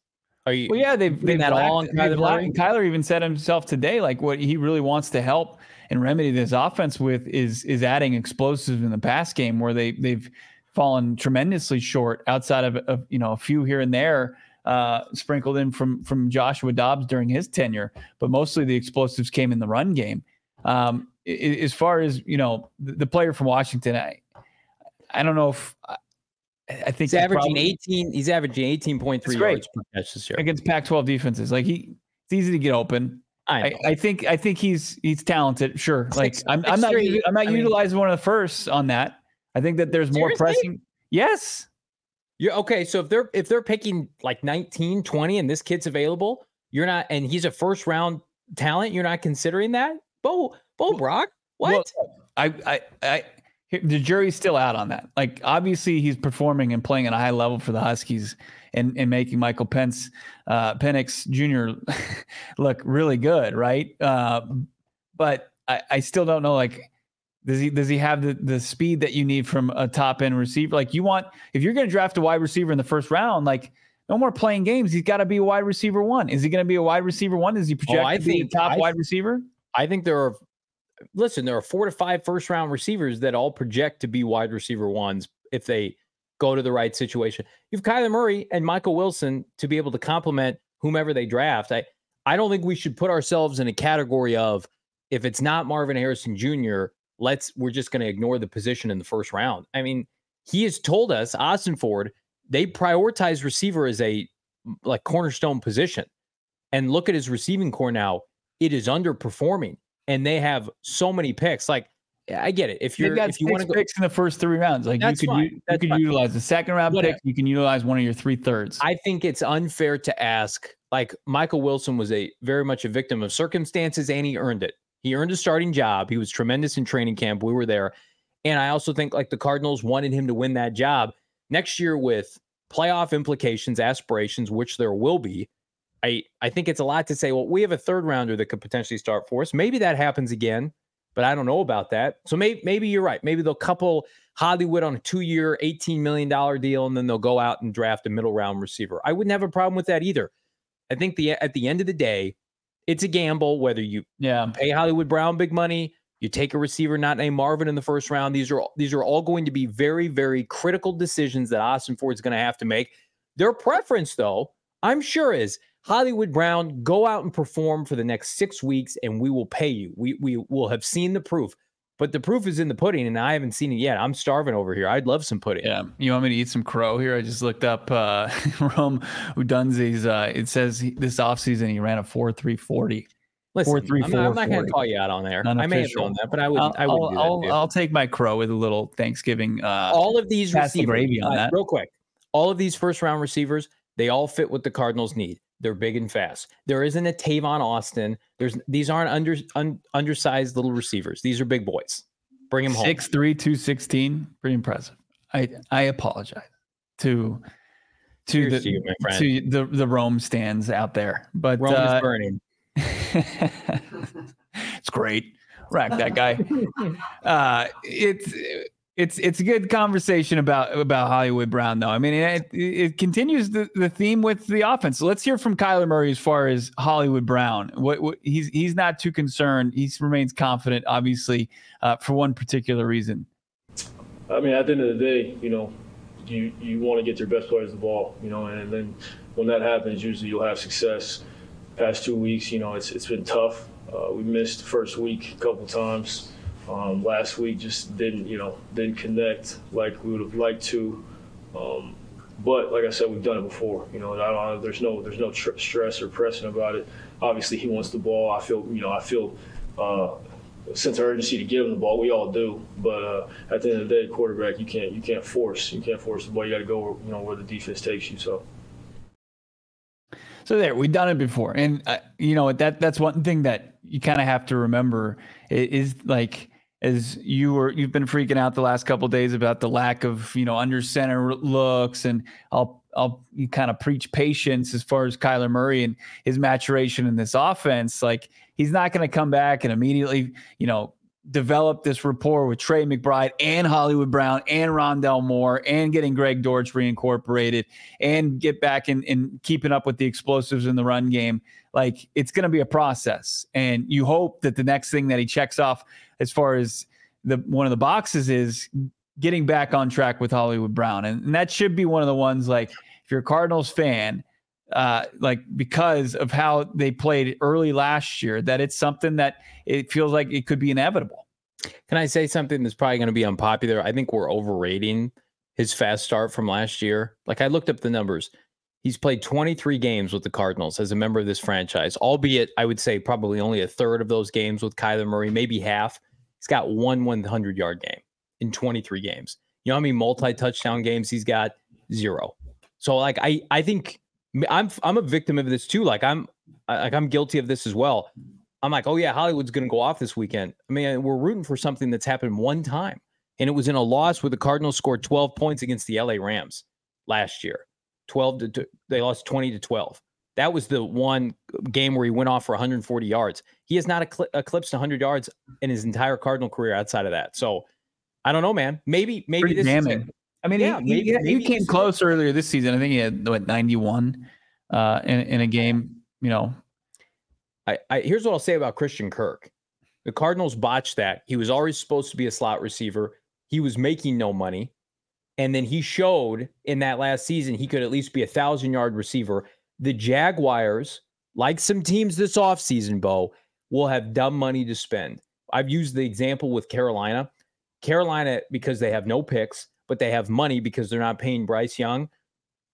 Are you?
Well, yeah, they've they've that all on Kyler Murray. Kyler even said himself today, like what he really wants to help and remedy this offense with is is adding explosives in the pass game, where they they've fallen tremendously short outside of, of you know a few here and there. Uh, sprinkled in from from Joshua Dobbs during his tenure, but mostly the explosives came in the run game. Um, as far as you know, the, the player from Washington, I I don't know if I think
he's averaging probably, 18. He's averaging 18.3 yards per catch this year
against Pac-12 defenses. Like he, it's easy to get open. I, I, I, think I think he's he's talented. Sure, like I'm, I'm not I'm not I utilizing mean, one of the firsts on that. I think that there's more pressing. Yes.
You're okay. So if they're if they're picking like 19, 20, and this kid's available, you're not, and he's a first round talent. You're not considering that, Bo Bo Brack. What?
Well, I I I the jury's still out on that. Like obviously he's performing and playing at a high level for the Huskies and, and making Michael Pence uh, Penix Jr. look really good, right? Uh, but I, I still don't know like does he does he have the, the speed that you need from a top end receiver? Like you want if you're going to draft a wide receiver in the first round, like no more playing games. He's got to be a wide receiver one. Is he going to be a wide receiver one? Is he projected oh, I to think, be a top I, wide receiver?
I think there are listen, there are four to five first round receivers that all project to be wide receiver ones if they go to the right situation. You've Kyler Murray and Michael Wilson to be able to complement whomever they draft. I I don't think we should put ourselves in a category of if it's not Marvin Harrison Jr., let's we're just going to ignore the position in the first round. I mean, he has told us Ossenfort, they prioritize receiver as a like cornerstone position. And look at his receiving corps now; it is underperforming and they have so many picks. Like I get it. If you're if you want to
picks in the first three rounds, like you could you, you could utilize the second round Whatever. pick. You can utilize one of your three thirds.
I think it's unfair to ask. Like Michael Wilson was a very much a victim of circumstances, and he earned it. He earned a starting job. He was tremendous in training camp. We were there, and I also think like the Cardinals wanted him to win that job next year with playoff implications, aspirations, which there will be. I I think it's a lot to say. Well, we have a third rounder that could potentially start for us. Maybe that happens again, but I don't know about that. So maybe maybe you're right. Maybe they'll couple Hollywood on a two-year, eighteen million dollar deal, and then they'll go out and draft a middle round receiver. I wouldn't have a problem with that either. I think the at the end of the day, it's a gamble whether you
yeah
pay Hollywood Brown big money, you take a receiver not named Marvin in the first round. These are these are all going to be very very critical decisions that Ossenfort's going to have to make. Their preference, though, I'm sure is Hollywood Brown, go out and perform for the next six weeks, and we will pay you. We we will have seen the proof. But the proof is in the pudding, and I haven't seen it yet. I'm starving over here. I'd love some pudding.
Yeah. You want me to eat some crow here? I just looked up uh Rome Odunze's uh it says he, this offseason he ran a 4 3 40.
Listen,
Four, three,
I'm not, I'm not going to call you out on there. I may have
Unofficial.
that, but I would.
I'll,
I would
I'll. I'll. I'll take my crow with a little Thanksgiving. Uh,
all of these receivers,
gravy on
uh,
that.
real quick. All of these first round receivers, they all fit what the Cardinals need. They're big and fast. There isn't a Tavon Austin. There's these aren't under un, undersized little receivers. These are big boys. Bring them home.
Six three two sixteen. Pretty impressive. I I apologize to to
Cheers
the
to you, my friend.
to the the Rome stands out there, but
Rome
uh,
is burning.
it's great. Rack that guy. Uh, it's it's it's a good conversation about about Hollywood Brown, though. I mean, it, it continues the, the theme with the offense. So let's hear from Kyler Murray as far as Hollywood Brown. What, what he's he's not too concerned. He remains confident, obviously, uh, for one particular reason.
I mean, at the end of the day, you know, you you want to get your best players the ball, you know, and then when that happens, usually you'll have success. Past two weeks, you know, it's it's been tough. Uh, we missed the first week a couple times. Um, last week just didn't, you know, didn't connect like we would have liked to. Um, but like I said, we've done it before. You know, there's no there's no tr- stress or pressing about it. Obviously, he wants the ball. I feel, you know, I feel. Uh, sense of urgency to give him the ball. We all do, but uh, at the end of the day, quarterback, you can't you can't force you can't force the ball. You got to go where, you know where the defense takes you. So.
So there, we've done it before, and uh, you know that that's one thing that you kind of have to remember i- is, like as you were you've been freaking out the last couple days about the lack of you know under center looks, and I'll I'll you kind of preach patience as far as Kyler Murray and his maturation in this offense. Like he's not going to come back and immediately you know develop this rapport with Trey McBride and Hollywood Brown and Rondale Moore and getting Greg Dortch reincorporated and get back in, in keeping up with the explosives in the run game. Like it's going to be a process. And you hope that the next thing that he checks off as far as the one of the boxes is getting back on track with Hollywood Brown. And, and that should be one of the ones like if you're a Cardinals fan, uh, like because of how they played early last year, that it's something that it feels like it could be inevitable.
Can I say something that's probably going to be unpopular? I think we're overrating his fast start from last year. Like I looked up the numbers. He's played 23 games with the Cardinals as a member of this franchise, albeit I would say probably only a third of those games with Kyler Murray, maybe half. He's got one 100 yard game in 23 games. You know how many multi touchdown games he's got? Zero. So like I I think I'm I'm a victim of this too. Like I'm like I'm guilty of this as well. I'm like, oh yeah, Hollywood's going to go off this weekend. I mean, we're rooting for something that's happened one time, and it was in a loss where the Cardinals scored 12 points against the LA Rams last year. 12 to to- they lost 20 to 12. That was the one game where he went off for 140 yards. He has not ecl- eclipsed 100 yards in his entire Cardinal career outside of that. So I don't know, man. Maybe maybe
Pretty
this is it.
I mean,
Yeah,
he,
maybe-
he, he came close earlier this season. I think he had what 91 uh, in in a game. You know,
I, I here's what I'll say about Christian Kirk. The Cardinals botched that. He was always supposed to be a slot receiver. He was making no money. And then he showed in that last season he could at least be a thousand yard receiver. The Jaguars, like some teams this offseason, Bo, will have dumb money to spend. I've used the example with Carolina. Carolina, because they have no picks, but they have money because they're not paying Bryce Young,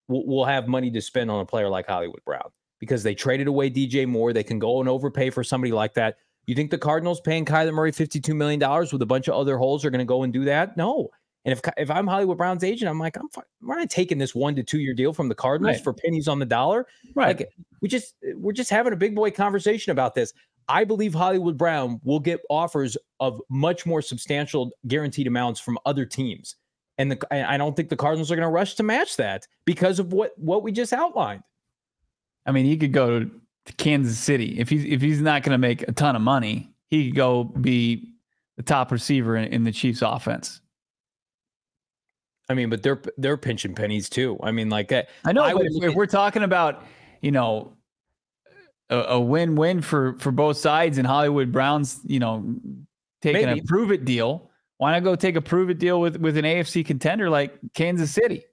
will, will have money to spend on a player like Hollywood Brown because they traded away DJ Moore. They can go and overpay for somebody like that. You think the Cardinals paying Kyler Murray $52 million with a bunch of other holes are going to go and do that? No. And if if I'm Hollywood Brown's agent, I'm like, I'm fine. We're not taking this one to two year deal from the Cardinals
Right.
for pennies on the dollar.
right?
Like we just we're just having a big boy conversation about this. I believe Hollywood Brown will get offers of much more substantial guaranteed amounts from other teams. And the I don't think the Cardinals are going to rush to match that because of what what we just outlined.
I mean, he could go to Kansas City if he's if he's not going to make a ton of money. He could go be the top receiver in, in the Chiefs' offense.
I mean, but they're they're pinching pennies too. I mean, like
I know,
I would
if, if we're talking about, you know, a, a win-win for for both sides, and Hollywood Browns, you know, taking
Maybe.
a prove it deal, why not go take a prove it deal with with an AFC contender like Kansas City?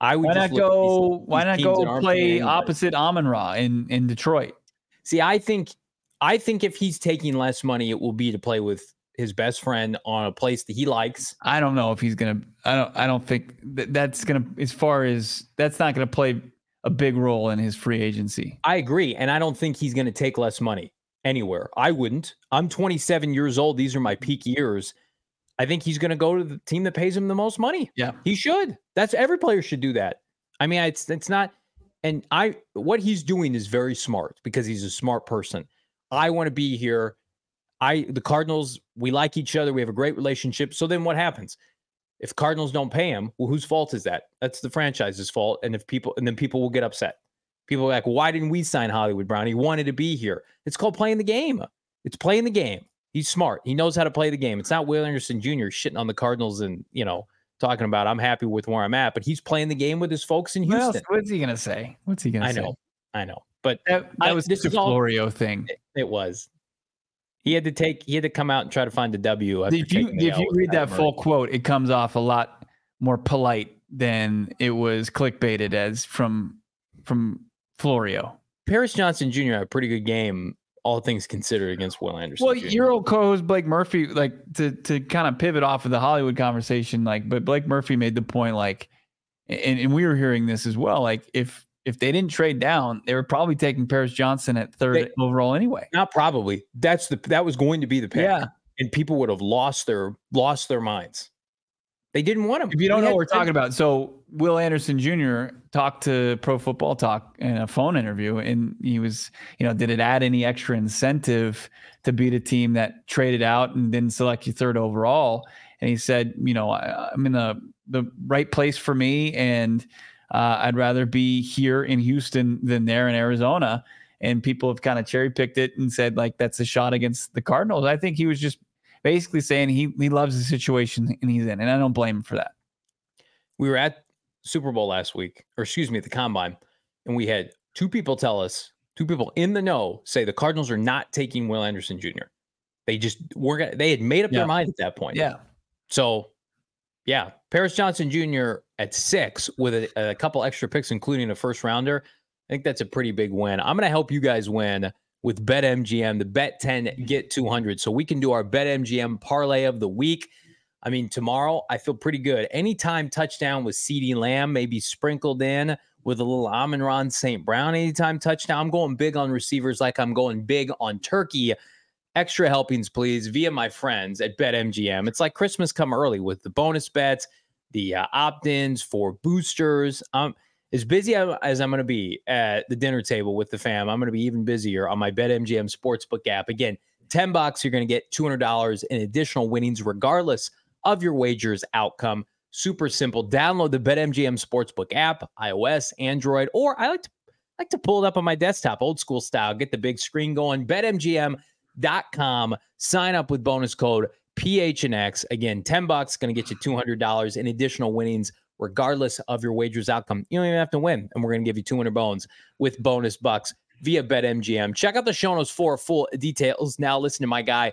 I would
why
just
not
look at these-
go?
these
why not go play opposite Amon Ra in in Detroit?
See, I think I think if he's taking less money, it will be to play with his best friend on a place that he likes.
I don't know if he's gonna. I don't. I don't think that that's gonna. As far as that's not gonna play a big role in his free agency.
I agree, and I don't think he's going to take less money anywhere. I wouldn't. I'm 27 years old. These are my peak years. I think he's going to go to the team that pays him the most money.
Yeah.
He should. That's every player should do that. I mean, it's it's not and I what he's doing is very smart because he's a smart person. I want to be here. I the Cardinals, we like each other. We have a great relationship. So then what happens? If Cardinals don't pay him, well, whose fault is that? That's the franchise's fault. And if people and then people will get upset. People are like, why didn't we sign Hollywood Brown? He wanted to be here. It's called playing the game. It's playing the game. He's smart. He knows how to play the game. It's not Will Anderson Jr. shitting on the Cardinals and, you know, talking about I'm happy with where I'm at, but he's playing the game with his folks in
What else-
Houston.
what's he gonna say? What's he gonna
I
say?
I know. I know. But
That, that
I-
was
this
the
is all-
Florio thing.
it, it was. He had to take he had to come out and try to find a W. after
If you if you read that full quote, it comes off a lot more polite than it was clickbaited as from from Florio.
Paris Johnson Jr. had a pretty good game, all things considered, against Will Anderson.
Well,
Jr.
your old co-host Blake Murphy, like to to kind of pivot off of the Hollywood conversation, like, but Blake Murphy made the point, like, and, and we were hearing this as well, like if if they didn't trade down, they were probably taking Paris Johnson at third
They-
overall anyway.
not probably. That's the that was going to be the pick.
Yeah.
and people would have lost their lost their minds. They didn't want him.
If you don't know what we're talking about, so Will Anderson Jr. talked to Pro Football Talk in a phone interview, and he was, you know, did it add any extra incentive to beat a team that traded out and didn't select you third overall? And he said, you know, I, I'm in the the right place for me, and uh, I'd rather be here in Houston than there in Arizona. And people have kind of cherry picked it and said like that's a shot against the Cardinals. I think he was just basically saying he he loves the situation and he's in, and I don't blame him for that.
we were at Super Bowl last week, or excuse me, at the combine, and we had two people tell us, two people in the know say the Cardinals are not taking Will Anderson Jr. They just were gonna they had made up
Yeah.
their mind at that point.
Yeah.
So yeah, Paris Johnson Jr. at six with a, a couple extra picks, including a first rounder. I think that's a pretty big win. I'm gonna help you guys win with BetMGM, the Bet 10 get 200. So we can do our BetMGM parlay of the week. I mean, tomorrow I feel pretty good. Anytime touchdown with CeeDee Lamb, maybe sprinkled in with a little Amon-Ra St. Brown. Anytime touchdown, I'm going big on receivers like I'm going big on turkey. Extra helpings, please, via my friends at BetMGM. It's like Christmas come early with the bonus bets, the uh, opt-ins for boosters. Um, as busy as I'm going to be at the dinner table with the fam, I'm going to be even busier on my BetMGM Sportsbook app. Again, 10 bucks, you're going to get $200 in additional winnings, regardless of your wager's outcome. Super simple. Download the BetMGM Sportsbook app, iOS, Android, or I like to like to pull it up on my desktop, old school style. Get the big screen going. BetMGM.com. Sign up with bonus code PHNX. Again, 10 bucks going to get you $200 in additional winnings, regardless of your wager's outcome. You don't even have to win, and we're going to give you 200 bones with bonus bucks via BetMGM. Check out the show notes for full details. Now, listen to my guy.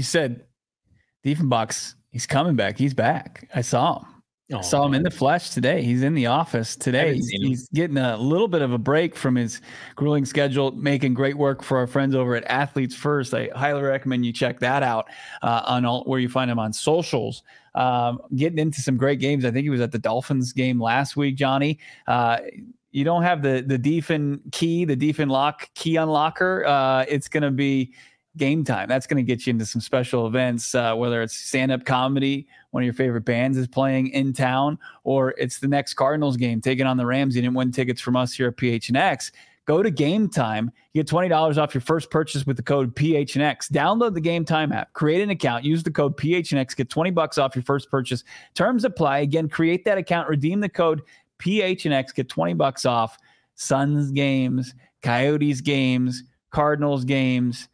You said Diefenbach's he's coming back. He's back. I saw him. I
Oh,
saw him in the flesh today. He's in the office today. He's, he's getting a little bit of a break from his grueling schedule, making great work for our friends over at Athletes First. I highly recommend you check that out uh, on all where you find him on socials. Um, getting into some great games. I think he was at the Dolphins game last week, Johnny. Uh, you don't have the the Defen key, the Defen lock key unlocker. Uh, it's going to be game time. That's going to get you into some special events, uh, whether it's stand up comedy, one of your favorite bands is playing in town, or it's the next Cardinals game taking on the Rams. You didn't win tickets from us here at PHNX. Go to Game Time. You get $20 off your first purchase with the code PHNX. Download the Game Time app, create an account, use the code PHNX, get 20 bucks off your first purchase. Terms apply. Again, create that account, redeem the code PHNX, get 20 bucks off Suns games, Coyotes games, Cardinals games,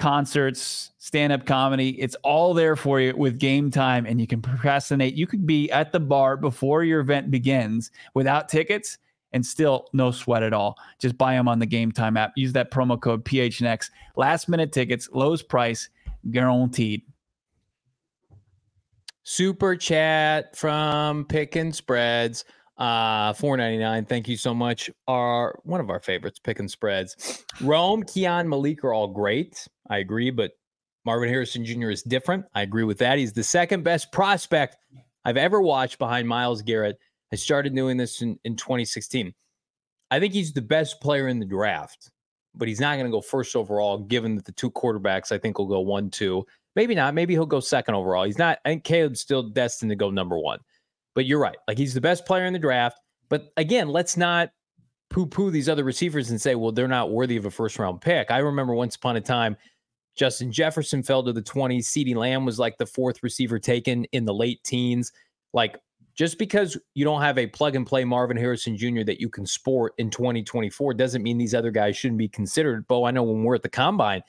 concerts, stand up comedy. It's all there for you with game time, and you can procrastinate. You could be at the bar before your event begins without tickets and still no sweat at all. Just buy them on the Game Time app. Use that promo code PHNX. Last minute tickets, lowest price, guaranteed.
Super chat from Pick and Spreads. Uh, four ninety nine. Thank you so much. Our one of our favorites, Pickin' Spreads. Rome, Keon, Malik are all great. I agree, but Marvin Harrison Jr. is different. I agree with that. He's the second best prospect I've ever watched behind Myles Garrett. I started doing this in, in 2016. I think he's the best player in the draft, but he's not going to go first overall, given that the two quarterbacks I think will go one, two. Maybe not. Maybe he'll go second overall. He's not. Think Caleb's still destined to go number one. But you're right. Like he's the best player in the draft. But again, let's not poo poo these other receivers and say, well, they're not worthy of a first round pick. I remember once upon a time, Justin Jefferson fell to the 20s. CeeDee Lamb was like the fourth receiver taken in the late teens. Like just because you don't have a plug and play Marvin Harrison Jr. that you can sport in 2024 doesn't mean these other guys shouldn't be considered. Bo, I know when we're at the combine,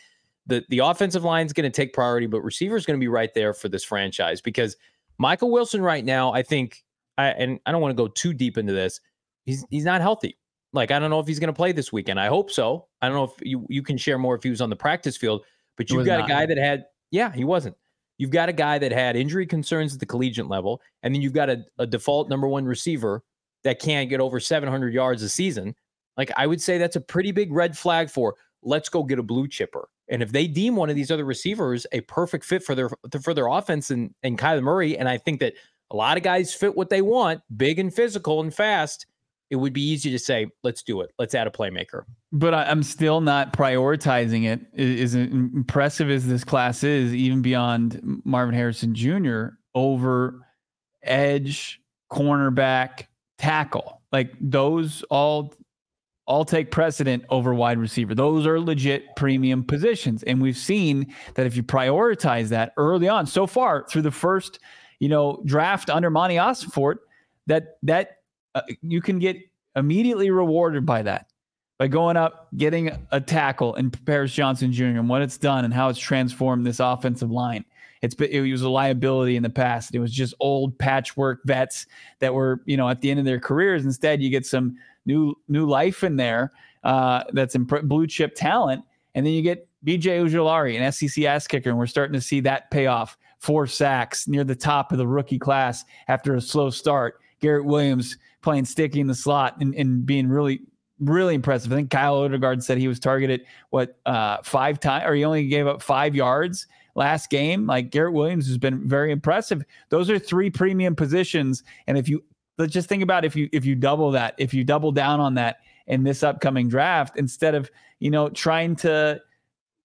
the, the offensive line is going to take priority, but receiver is going to be right there for this franchise because Michael Wilson right now, I think, I, and I don't want to go too deep into this. He's he's not healthy. Like I don't know if he's going to play this weekend. I hope so. I don't know if you you can share more if he was on the practice field, but you've got a guy that had yeah, he wasn't. You've got a guy that had injury concerns at the collegiate level, and then you've got a, a default number one receiver that can't get over 700 yards a season. Like I would say that's a pretty big red flag for let's go get a blue chipper. And if they deem one of these other receivers a perfect fit for their for their offense and and Kyler Murray, and I think that a lot of guys fit what they want, big and physical and fast, it would be easy to say, let's do it. Let's add a playmaker.
But I'm still not prioritizing it. As impressive as this class is, even beyond Marvin Harrison Jr., over edge, cornerback, tackle. Like those all all take precedent over wide receiver. Those are legit premium positions. And we've seen that if you prioritize that early on, so far through the first, you know, draft under Monti Ossenfort, that that uh, you can get immediately rewarded by that by going up, getting a tackle in Paris Johnson Jr. and what it's done and how it's transformed this offensive line. It's it was a liability in the past. It was just old patchwork vets that were you know at the end of their careers. Instead, you get some new new life in there uh, that's in blue chip talent, and then you get B.J. Ojulari, an SEC ass kicker, and we're starting to see that pay off. Four sacks near the top of the rookie class after a slow start. Garrett Williams playing sticky in the slot and, and being really really impressive. I think Kyle Odegard said he was targeted what uh, five times, or he only gave up five yards last game. Like Garrett Williams has been very impressive. Those are three premium positions, and if you let's just think about if you if you double that, if you double down on that in this upcoming draft, instead of you know trying to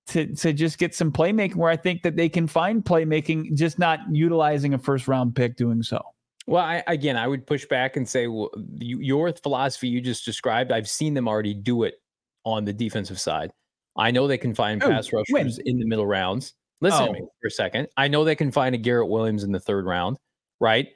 to to just get some playmaking, where I think that they can find playmaking, just not utilizing a first round pick doing so.
Well, I, again, I would push back and say, well, you, your philosophy you just described, I've seen them already do it on the defensive side. I know they can find Ooh, pass rushers in the middle rounds. Listen oh. to me oh. for a second. I know they can find a Garrett Williams in the third round, right?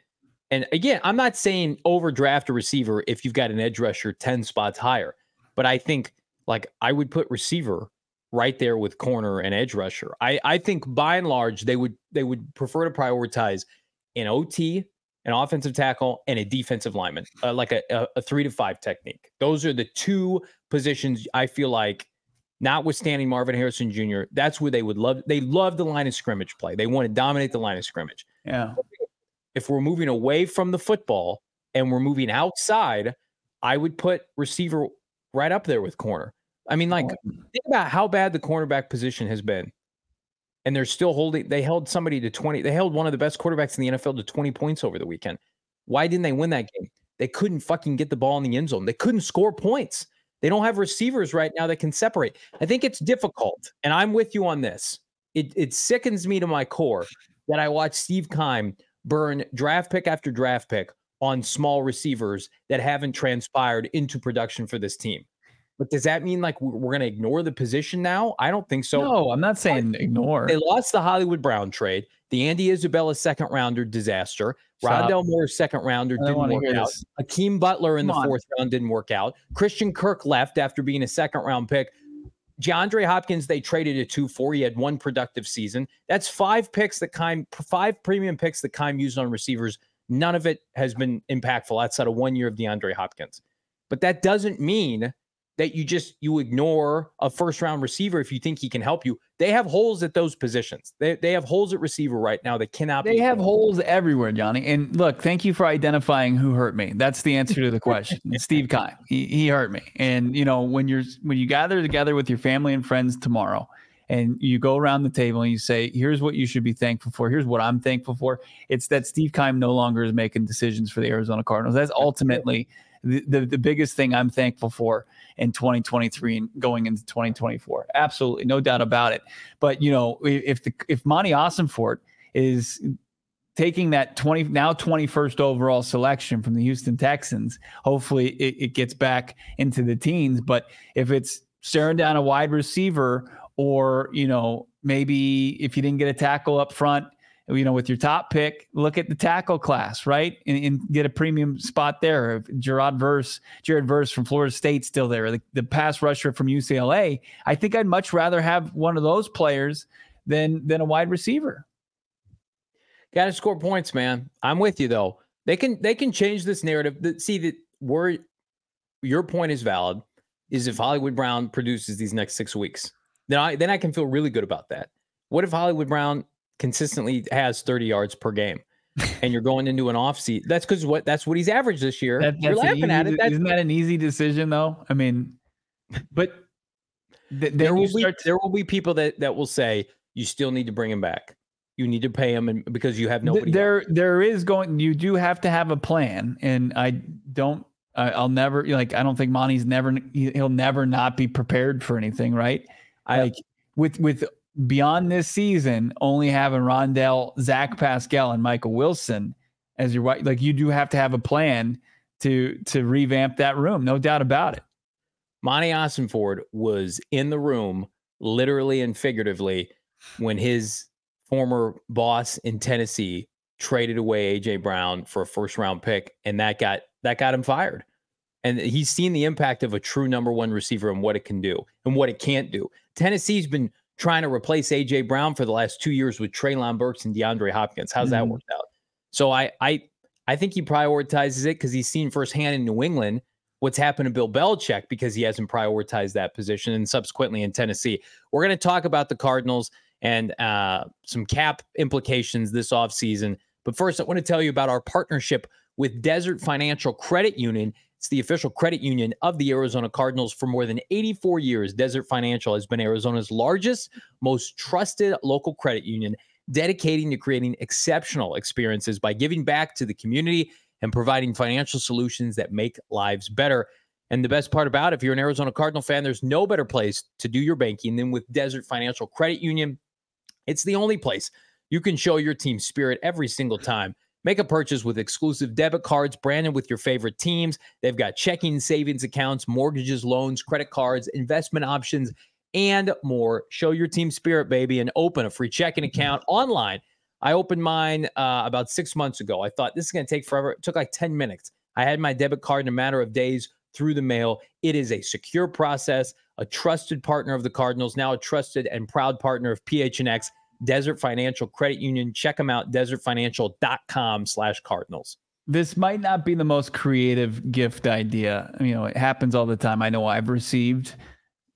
And again, I'm not saying overdraft a receiver if you've got an edge rusher 10 spots higher, but I think like I would put receiver right there with corner and edge rusher. I, I think by and large they would they would prefer to prioritize an OT an offensive tackle, and a defensive lineman, uh, like a, a, a, three to five technique. Those are the two positions I feel like, notwithstanding Marvin Harrison Jr., that's where they would love. They love the line of scrimmage play. They want to dominate the line of scrimmage.
Yeah.
If we're moving away from the football and we're moving outside, I would put receiver right up there with corner. I mean, like, think about how bad the cornerback position has been and they're still holding they held somebody to 20 they held one of the best quarterbacks in the NFL to 20 points over the weekend. Why didn't they win that game? They couldn't fucking get the ball in the end zone. They couldn't score points. They don't have receivers right now that can separate. I think it's difficult, and I'm with you on this. It it sickens me to my core that I watch Steve Keim burn draft pick after draft pick on small receivers that haven't transpired into production for this team. But does that mean like we're going to ignore the position now? I don't think so.
No, I'm not saying ignore.
They lost the Hollywood Brown trade. The Andy Isabella second rounder disaster.
Stop.
Rondale Moore second rounder
I
didn't work out.
this.
Hakeem Butler in
Come
the
on.
fourth round didn't work out. Christian Kirk left after being a second round pick. DeAndre Hopkins, they traded a two for. He had one productive season. That's five picks that Keim, five premium picks that Keim used on receivers. None of it has been impactful outside of one year of DeAndre Hopkins. But that doesn't mean that you just you ignore a first round receiver if you think he can help you. They have holes at those positions. They, they have holes at receiver right now that cannot
They have holes everywhere, Johnny. And look, thank you for identifying who hurt me. That's the answer to the question. Steve Keim, he, he hurt me. And you know, when you're when you gather together with your family and friends tomorrow, and you go around the table and you say, "Here's what you should be thankful for. Here's what I'm thankful for." It's that Steve Keim no longer is making decisions for the Arizona Cardinals. That's ultimately the, the, biggest thing I'm thankful for in 2023 and going into 2024. Absolutely, no doubt about it. But you know, if the if Monti Ossenfort is taking that 20 now 21st overall selection from the Houston Texans, hopefully it, it gets back into the teens. But if it's staring down a wide receiver, or you know, maybe if you didn't get a tackle up front, you know, with your top pick, look at the tackle class, right? And, and get a premium spot there. Gerard Verse, Jared Verse from Florida State still there, the, the pass rusher from UCLA. I think I'd much rather have one of those players than than a wide receiver.
Got to score points, man. I'm with you though. They can they can change this narrative. See that where your point is valid is if Hollywood Brown produces these next six weeks, then I then I can feel really good about that. What if Hollywood Brown consistently has 30 yards per game, and you're going into an off season? That's because what that's what he's averaged this year.
That,
you're laughing at
easy-
it. That's,
Isn't that an easy decision though? I mean, but th-
there will be
to-
there will be people that that will say you still need to bring him back. You need to pay him, and because you have nobody. else.
there there is going you do have to have a plan and i don't I, i'll never like i don't think monty's never he- he'll never not be prepared for anything right
I-
like with with beyond this season only having rondale zach pascal and michael wilson as your right like you do have to have a plan to to revamp that room no doubt about it
Monti Ossenfort was in the room, literally and figuratively, when his former boss in Tennessee traded away AJ Brown for a first round pick, and that got that got him fired. And he's seen the impact of a true number one receiver and what it can do and what it can't do. Tennessee's been trying to replace AJ Brown for the last two years with Treylon Burks and DeAndre Hopkins. How's that
Mhm.
worked out? So I I I think he prioritizes it because he's seen firsthand in New England what's happened to Bill Belichick because he hasn't prioritized that position and subsequently in Tennessee. We're going to talk about the Cardinals and uh, some cap implications this offseason. But first, I want to tell you about our partnership with Desert Financial Credit Union. It's the official credit union of the Arizona Cardinals for more than 84 years. Desert Financial has been Arizona's largest, most trusted local credit union, dedicating to creating exceptional experiences by giving back to the community and providing financial solutions that make lives better. And the best part about it, if you're an Arizona Cardinal fan, there's no better place to do your banking than with Desert Financial Credit Union. It's the only place you can show your team spirit every single time. Make a purchase with exclusive debit cards branded with your favorite teams. They've got checking, savings accounts, mortgages, loans, credit cards, investment options, and more. Show your team spirit, baby, and open a free checking account online. I opened mine uh, about six months ago. I thought this is going to take forever. It took like 10 minutes. I had my debit card in a matter of days through the mail. It is a secure process, a trusted partner of the Cardinals, now a trusted and proud partner of PHNX, Desert Financial Credit Union. Check them out, desertfinancial.com slash Cardinals.
this might not be the most creative gift idea. You know, it happens all the time. I know I've received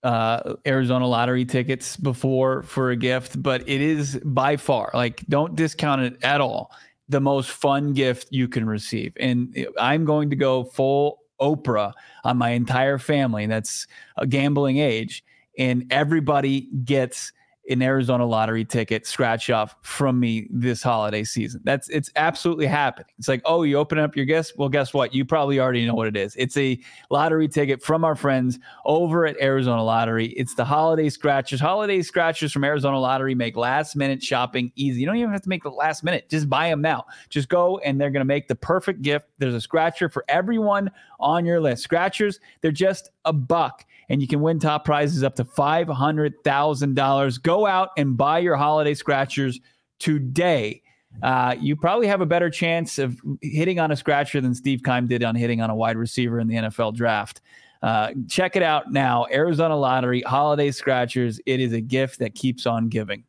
uh, Arizona lottery tickets before for a gift, but it is by far like don't discount it at all. The most fun gift you can receive, and I'm going to go full Oprah on my entire family. That's a gambling age, and everybody gets an Arizona lottery ticket scratch off from me this holiday season. That's it's absolutely happening. It's like, oh, you open up your guess. Well, guess what? You probably already know what it is. It's a lottery ticket from our friends over at Arizona Lottery. It's the holiday scratchers. Holiday scratchers from Arizona Lottery make last minute shopping easy. You don't even have to make the last minute. Just buy them now. Just go and they're going to make the perfect gift. There's a scratcher for everyone on your list. Scratchers, they're just a buck, and you can win top prizes up to $500,000. Go out and buy your holiday scratchers today. Uh, you probably have a better chance of hitting on a scratcher than Steve Keim did on hitting on a wide receiver in the NFL draft. Uh, check it out now. Arizona Lottery Holiday Scratchers. It is a gift that keeps on giving.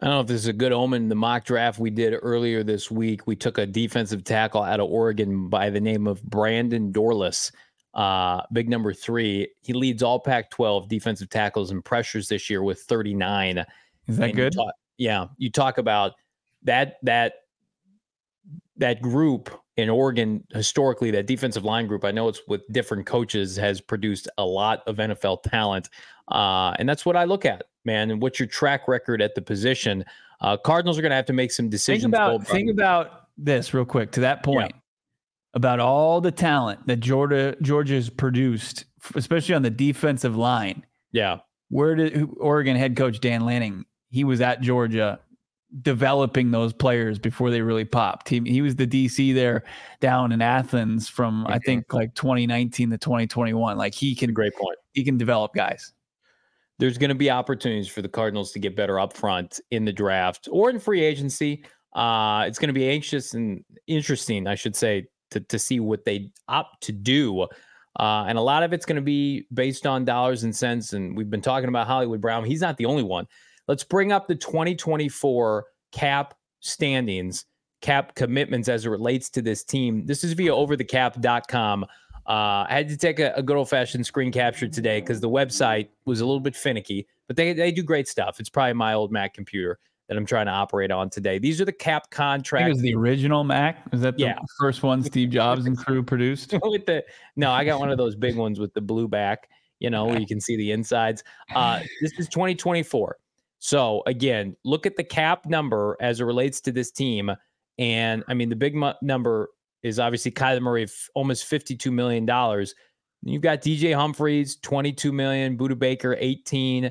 I don't know if this is a good omen. The mock draft we did earlier this week, we took a defensive tackle out of Oregon by the name of Brandon Dorlus, uh, big number three. He leads all Pac 12 defensive tackles and pressures this year with 39.
Is that
And
good?
You talk, yeah. You talk about that, that, that group in Oregon historically, that defensive line group, I know it's with different coaches, has produced a lot of NFL talent. Uh, and that's what I look at, man. And what's your track record at the position? Uh, Cardinals are going to have to make some decisions.
Think about think about this real quick to that point about all the talent that Georgia Georgia's produced, especially on the defensive line.
yeah,
Where did Oregon head coach Dan Lanning? He was at Georgia developing those players before they really popped. He, he was the DC there down in Athens from I
Mhm.
think like 2019 to 2021. Like he can
great point.
he can develop guys.
There's going to be opportunities for the Cardinals to get better up front in the draft or in free agency. Uh, it's going to be anxious and interesting, I should say, to, to see what they opt to do. Uh, and a lot of it's going to be based on dollars and cents. And we've been talking about Hollywood Brown. He's not the only one. Let's bring up the 2024 cap standings, cap commitments as it relates to this team. This is via overthecap.com. Uh, I had to take a, a good old fashioned screen capture today because the website was a little bit finicky, but they, they do great stuff. It's probably my old Mac computer that I'm trying to operate on today. These are the cap
I think it
contracts.
was the original Mac. Is that the
Yeah.
first one Steve Jobs and crew produced?
with the no, I got one of those big ones with the blue back, you know, where you can see the insides. Uh, this is 2024. So again, look at the cap number as it relates to this team. And I mean, the big mu- number is obviously Kyler Murray, f- almost $52 million. You've got DJ Humphries, 22 million, Budda Baker, 18,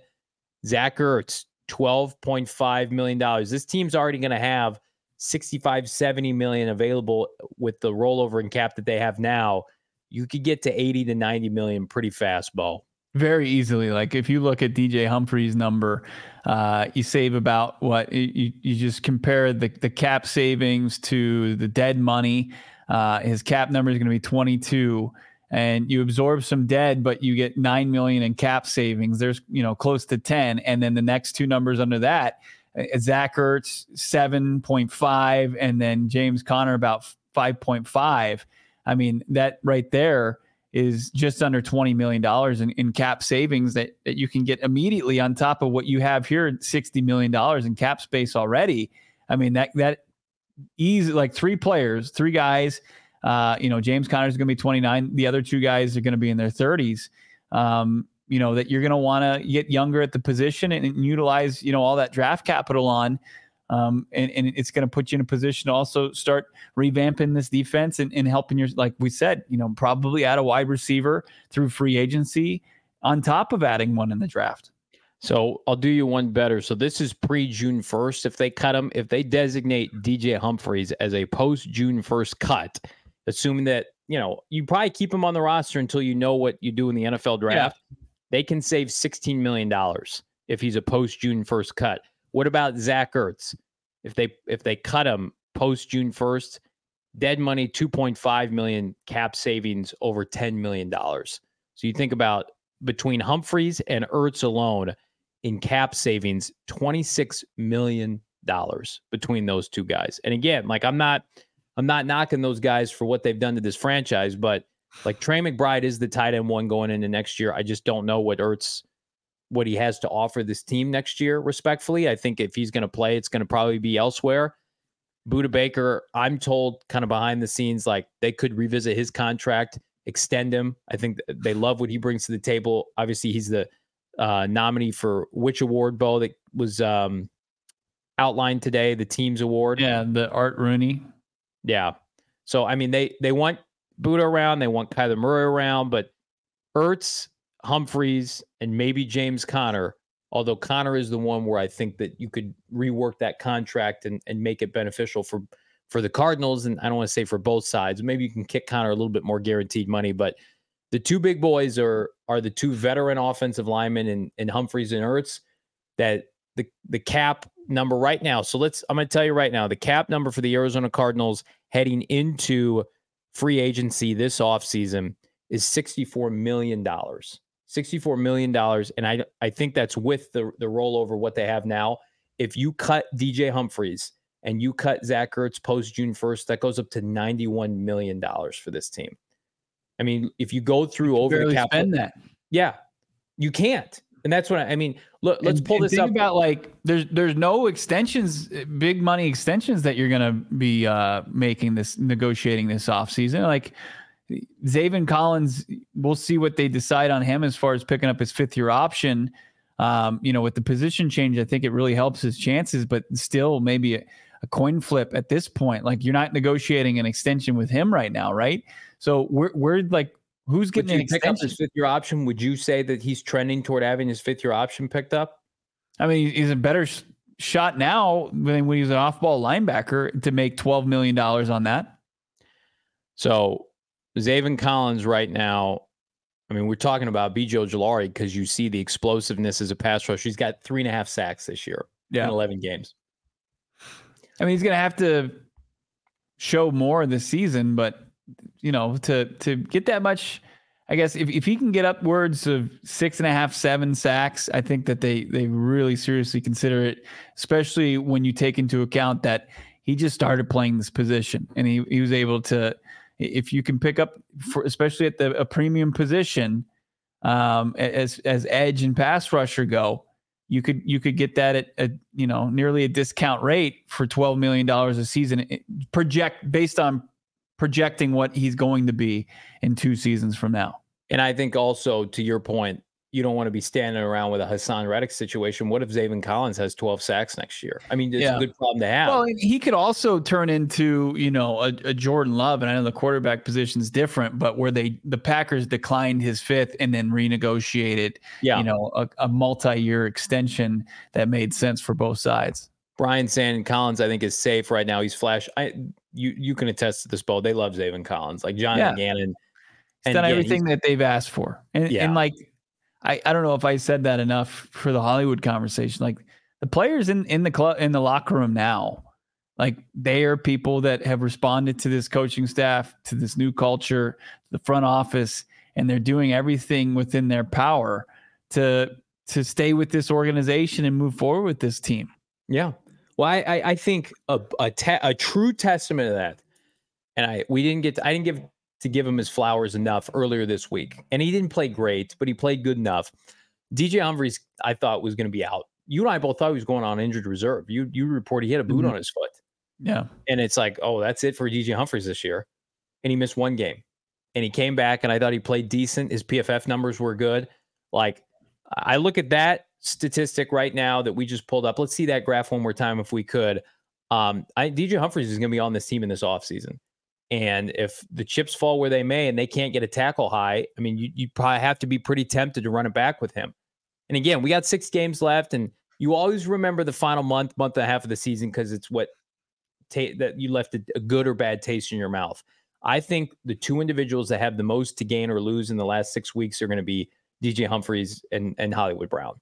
Zach Ertz, $12.5 million. This team's already going to have 65, 70 million available with the rollover in cap that they have now. You could get to 80 to 90 million pretty fast, Bo.
very easily. Like if you look at DJ Humphries' number, uh, you save about what you, you just compare the, the cap savings to the dead money. Uh, his cap number is going to be 22 and you absorb some dead, but you get 9 million in cap savings. There's, you know, close to 10. And then the next two numbers under that, uh, Zach Ertz 7.5 and then James Conner about 5.5. I mean, that right there is just under $20 million in, in cap savings that, that you can get immediately on top of what you have here $60 million in cap space already. I mean, that, that easy, like three players, three guys, uh, you know, James Conner is going to be 29. The other two guys are going to be in their 30s. Um, you know, that you're going to want to get younger at the position and, and utilize, you know, all that draft capital on. Um, and, and it's going to put you in a position to also start revamping this defense and, and helping your, like we said, you know, probably add a wide receiver through free agency on top of adding one in the draft.
So I'll do you one better. So this is pre June 1st. If they cut him, if they designate DJ Humphries as a post June 1st cut, assuming that, you know, you probably keep him on the roster until you know what you do in the NFL draft, they can save $16 million if he's a post June 1st cut. What about Zach Ertz? If they if they cut him post June 1st, dead money 2.5 million cap savings over 10 million dollars. So you think about between Humphries and Ertz alone in cap savings, 26 million dollars between those two guys. And again, like I'm not I'm not knocking those guys for what they've done to this franchise, but like Trey McBride is the tight end one going into next year. I just don't know what Ertz what he has to offer this team next year, respectfully. I think if he's going to play, it's going to probably be elsewhere. Budda Baker, I'm told kind of behind the scenes, like they could revisit his contract, extend him. I think they love what he brings to the table. Obviously, he's the uh, nominee for which award, Bo, that was um, outlined today, the team's award.
Yeah, the Art Rooney.
Yeah. So I mean, they they want Budda around, they want Kyler Murray around, but Ertz, Humphries, and maybe James Conner. Although Conner is the one where I think that you could rework that contract and, and make it beneficial for for the Cardinals, and I don't want to say for both sides. Maybe you can kick Conner a little bit more guaranteed money, but the two big boys are are the two veteran offensive linemen and, and Humphries and Ertz that the the cap number right now. So let's I'm going to tell you right now the cap number for the Arizona Cardinals heading into free agency this offseason is 64 million dollars. 64 million dollars and I I think that's with the the rollover what they have now. If you cut DJ Humphries and you cut Zach Ertz post June 1st, that goes up to 91 million dollars for this team. I mean, if you go through over the cap,
spend that.
Yeah, you can't. And that's what I, I mean. Look, let's
and,
pull this
think
up.
about like there's there's no extensions, eh, big money extensions that you're gonna be uh, making this negotiating this offseason. Like Zaven Collins, we'll see what they decide on him as far as picking up his fifth year option. Um, you know, with the position change, I think it really helps his chances, but still maybe a, a coin flip at this point. Like you're not negotiating an extension with him right now, right? So we're we're like who's getting
Would you pick up
extension?
his fifth year option? Would you say that he's trending toward having his fifth year option picked up?
I mean, he's a better shot now than when he was an off ball linebacker to make $12 million on that.
So Zaven Collins right now, I mean, we're talking about BJ Ojulari because you see the explosiveness as a pass rusher. He's got three and a half sacks this year in 11 games.
I mean, he's going to have to show more this season, but you know, to to get that much, I guess if, if he can get upwards of six and a half, seven sacks, I think that they they really seriously consider it, especially when you take into account that he just started playing this position and he, he was able to if you can pick up for especially at the a premium position um as as edge and pass rusher go you could you could get that at a you know nearly a discount rate for 12 million dollars a season project based on projecting what he's going to be in two seasons from now
And I think also to your point, you don't want to be standing around with a Haason Reddick situation. What if Zaven Collins has 12 sacks next year? I mean, it's
Yeah.
a good problem to have.
well he could also turn into you know a, a jordan love and i know the quarterback position is different but where they the packers declined his fifth and then renegotiated
yeah.
you know a, a multi-year extension that made sense for both sides
Brian Sand Collins, I think, is safe right now. He's flash. I you you can attest to this, Bo. They love Zaven Collins, like John
Yeah.
Gannon.
He's
And
done
yeah,
everything that they've asked for. And,
Yeah.
and like, I, I don't know if I said that enough for the Hollywood conversation. Like the players in, in the club, in the locker room now, like they are people that have responded to this coaching staff, to this new culture, the front office, and they're doing everything within their power to, to stay with this organization and move forward with this team.
Yeah. Well, I I, I think a a, te- a true testament of that, and I we didn't get to, I didn't give to give him his flowers enough earlier this week, and he didn't play great, but he played good enough. DJ Humphries, I thought was going to be out. You and I both thought he was going on injured reserve. You you report he had a boot
Mhm.
on his foot,
Yeah.
and it's like, oh, that's it for DJ Humphries this year, and he missed one game, and he came back, and I thought he played decent. His PFF numbers were good. Like I look at that statistic right now that we just pulled up. Let's see that graph one more time if we could. Um, I, DJ Humphries is going to be on this team in this offseason. And if the chips fall where they may and they can't get a tackle high, I mean, you, you probably have to be pretty tempted to run it back with him. And again, we got six games left, and you always remember the final month, month and a half of the season because it's what ta- that you left a, a good or bad taste in your mouth. I think the two individuals that have the most to gain or lose in the last six weeks are going to be DJ Humphries and, and Hollywood Brown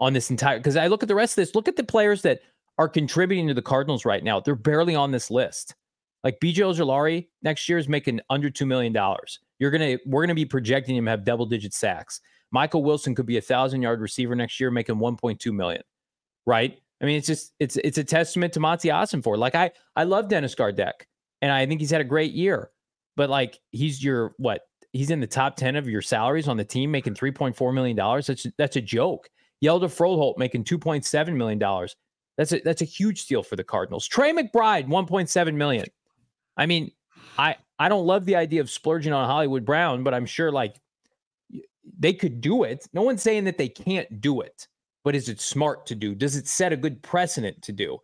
on this entire because I look at the rest of this. Look at the players that are contributing to the Cardinals right now. They're barely on this list. Like BJ Ojulari next year is making under two million dollars. You're gonna we're gonna be projecting him have double digit sacks. Michael Wilson could be a thousand yard receiver next year, making 1.2 million. Right? I mean, it's just it's it's a testament to Monti for Like I I love Dennis Gardeck, and I think he's had a great year. But like he's your what? He's in the top 10 of your salaries on the team, making 3.4 million dollars. That's that's a joke. Hjalte Froholdt making 2.7 million dollars. That's a that's a huge steal for the Cardinals. Trey McBride, 1.7 million. I mean, I I don't love the idea of splurging on Hollywood Brown, but I'm sure like they could do it. No one's saying that they can't do it, but is it smart to do? Does it set a good precedent to do?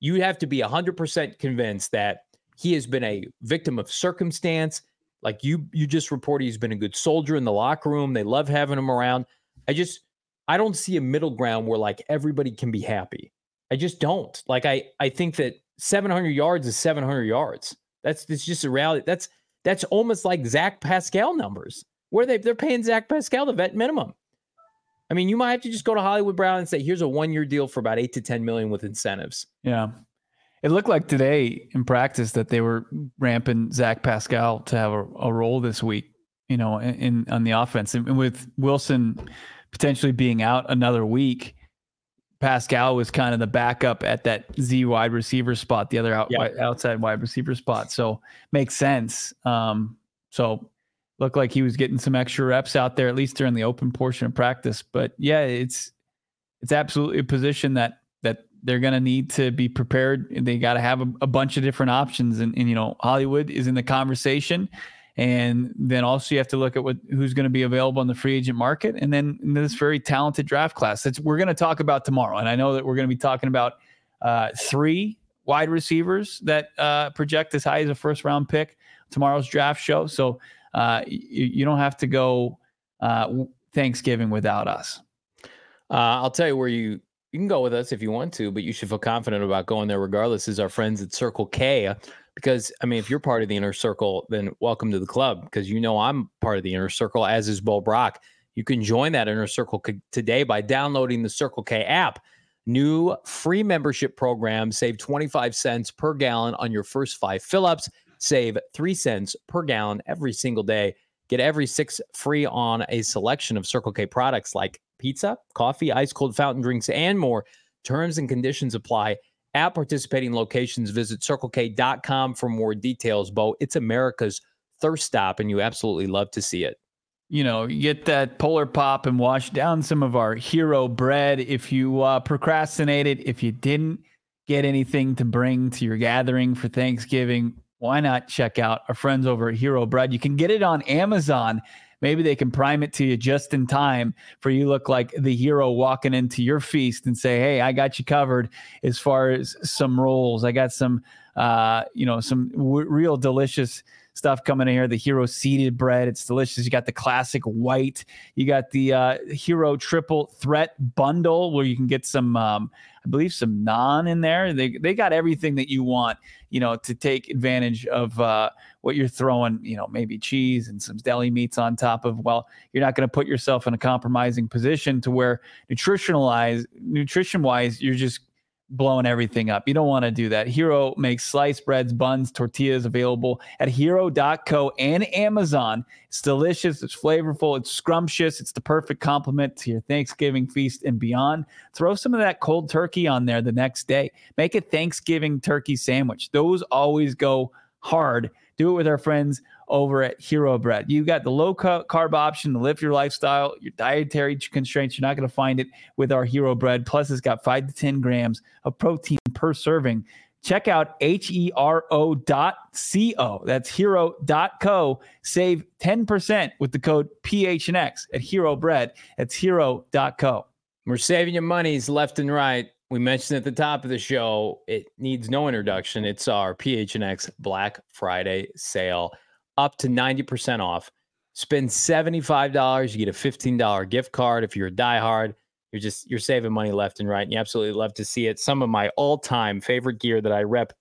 You have to be 100% convinced that he has been a victim of circumstance. Like you you just reported he's been a good soldier in the locker room. They love having him around. I just I don't see a middle ground where like everybody can be happy. I just don't. Like I I think that 700 yards is 700 yards. That's it's just a reality. That's that's almost like Zach Pascal numbers, where they they're paying Zach Pascal the vet minimum. I mean, you might have to just go to Hollywood Brown and say, "Here's a one year deal for about eight to ten million with incentives."
Yeah, it looked like today in practice that they were ramping Zach Pascal to have a, a role this week. You know, in, in on the offense, and with Wilson potentially being out another week Pascal was kind of the backup at that Z wide receiver spot, the other out, yeah. outside wide receiver spot. So makes sense. Um, so looked like he was getting some extra reps out there, at least during the open portion of practice. But yeah, it's it's absolutely a position that that they're going to need to be prepared. They got to have a, a, bunch of different options, and, and you know Hollywood is in the conversation. And then also you have to look at what who's going to be available in the free agent market, and then this very talented draft class. That's we're going to talk about tomorrow. And I know that we're going to be talking about uh, three wide receivers that uh, project as high as a first round pick tomorrow's draft show. So uh, you, you, don't have to go uh, Thanksgiving without us.
Uh, I'll tell you where you you can go with us if you want to, but you should feel confident about going there regardless. Is our friends at Circle K because I mean, if you're part of the inner circle, then welcome to the club because you know I'm part of the inner circle, as is Bo Brack. You can join that inner circle today by downloading the Circle K app. New free membership program. Save 25 cents per gallon on your first five fill ups. Save three cents per gallon every single day. Get every six free on a selection of Circle K products like pizza, coffee, ice cold fountain drinks, and more. Terms and conditions apply at participating locations. Visit circlek.com for more details, Bo. It's America's thirst stop, and you absolutely love to see it.
You know, get that polar pop and wash down some of our hero bread. If you uh, procrastinated, if you didn't get anything to bring to your gathering for Thanksgiving, why not check out our friends over at Hero Bread? You can get it on Amazon maybe they can prime it to you just in time for you look like the hero walking into your feast and say, "Hey, I got you covered as far as some rolls. I got some, uh, you know, some w- real delicious." stuff coming in here. The Hero seeded bread, it's delicious. You got the classic white. You got the uh, Hero triple threat bundle where you can get some, um, I believe, some naan in there. They they got everything that you want, you know, to take advantage of uh, what you're throwing. You know, maybe cheese and some deli meats on top of. Well, you're not going to put yourself in a compromising position to where nutritionalize nutrition wise, you're just blowing everything up. You don't want to do that. Hero makes sliced breads, buns, tortillas available at hero.co and Amazon. It's delicious, it's flavorful, it's scrumptious, it's the perfect complement to your Thanksgiving feast and beyond. Throw some of that cold turkey on there the next day. Make a Thanksgiving turkey sandwich. Those always go hard. Do it with our friends over at Hero Bread. You got the low carb option to lift your lifestyle, your dietary constraints. You're not going to find it with our Hero Bread. Plus, it's got five to 10 grams of protein per serving. Check out H-E-R-O dot C-O. That's hero.co. Save 10% with the code PHNX at Hero Bread. That's hero.co.
We're saving you monies left and right. We mentioned at the top of the show, it needs no introduction. It's our PHNX Black Friday sale up to 90% off. Spend $75, you get a $15 gift card. If you're a diehard, you're just you're saving money left and right. And you absolutely love to see it. Some of my all-time favorite gear that I rep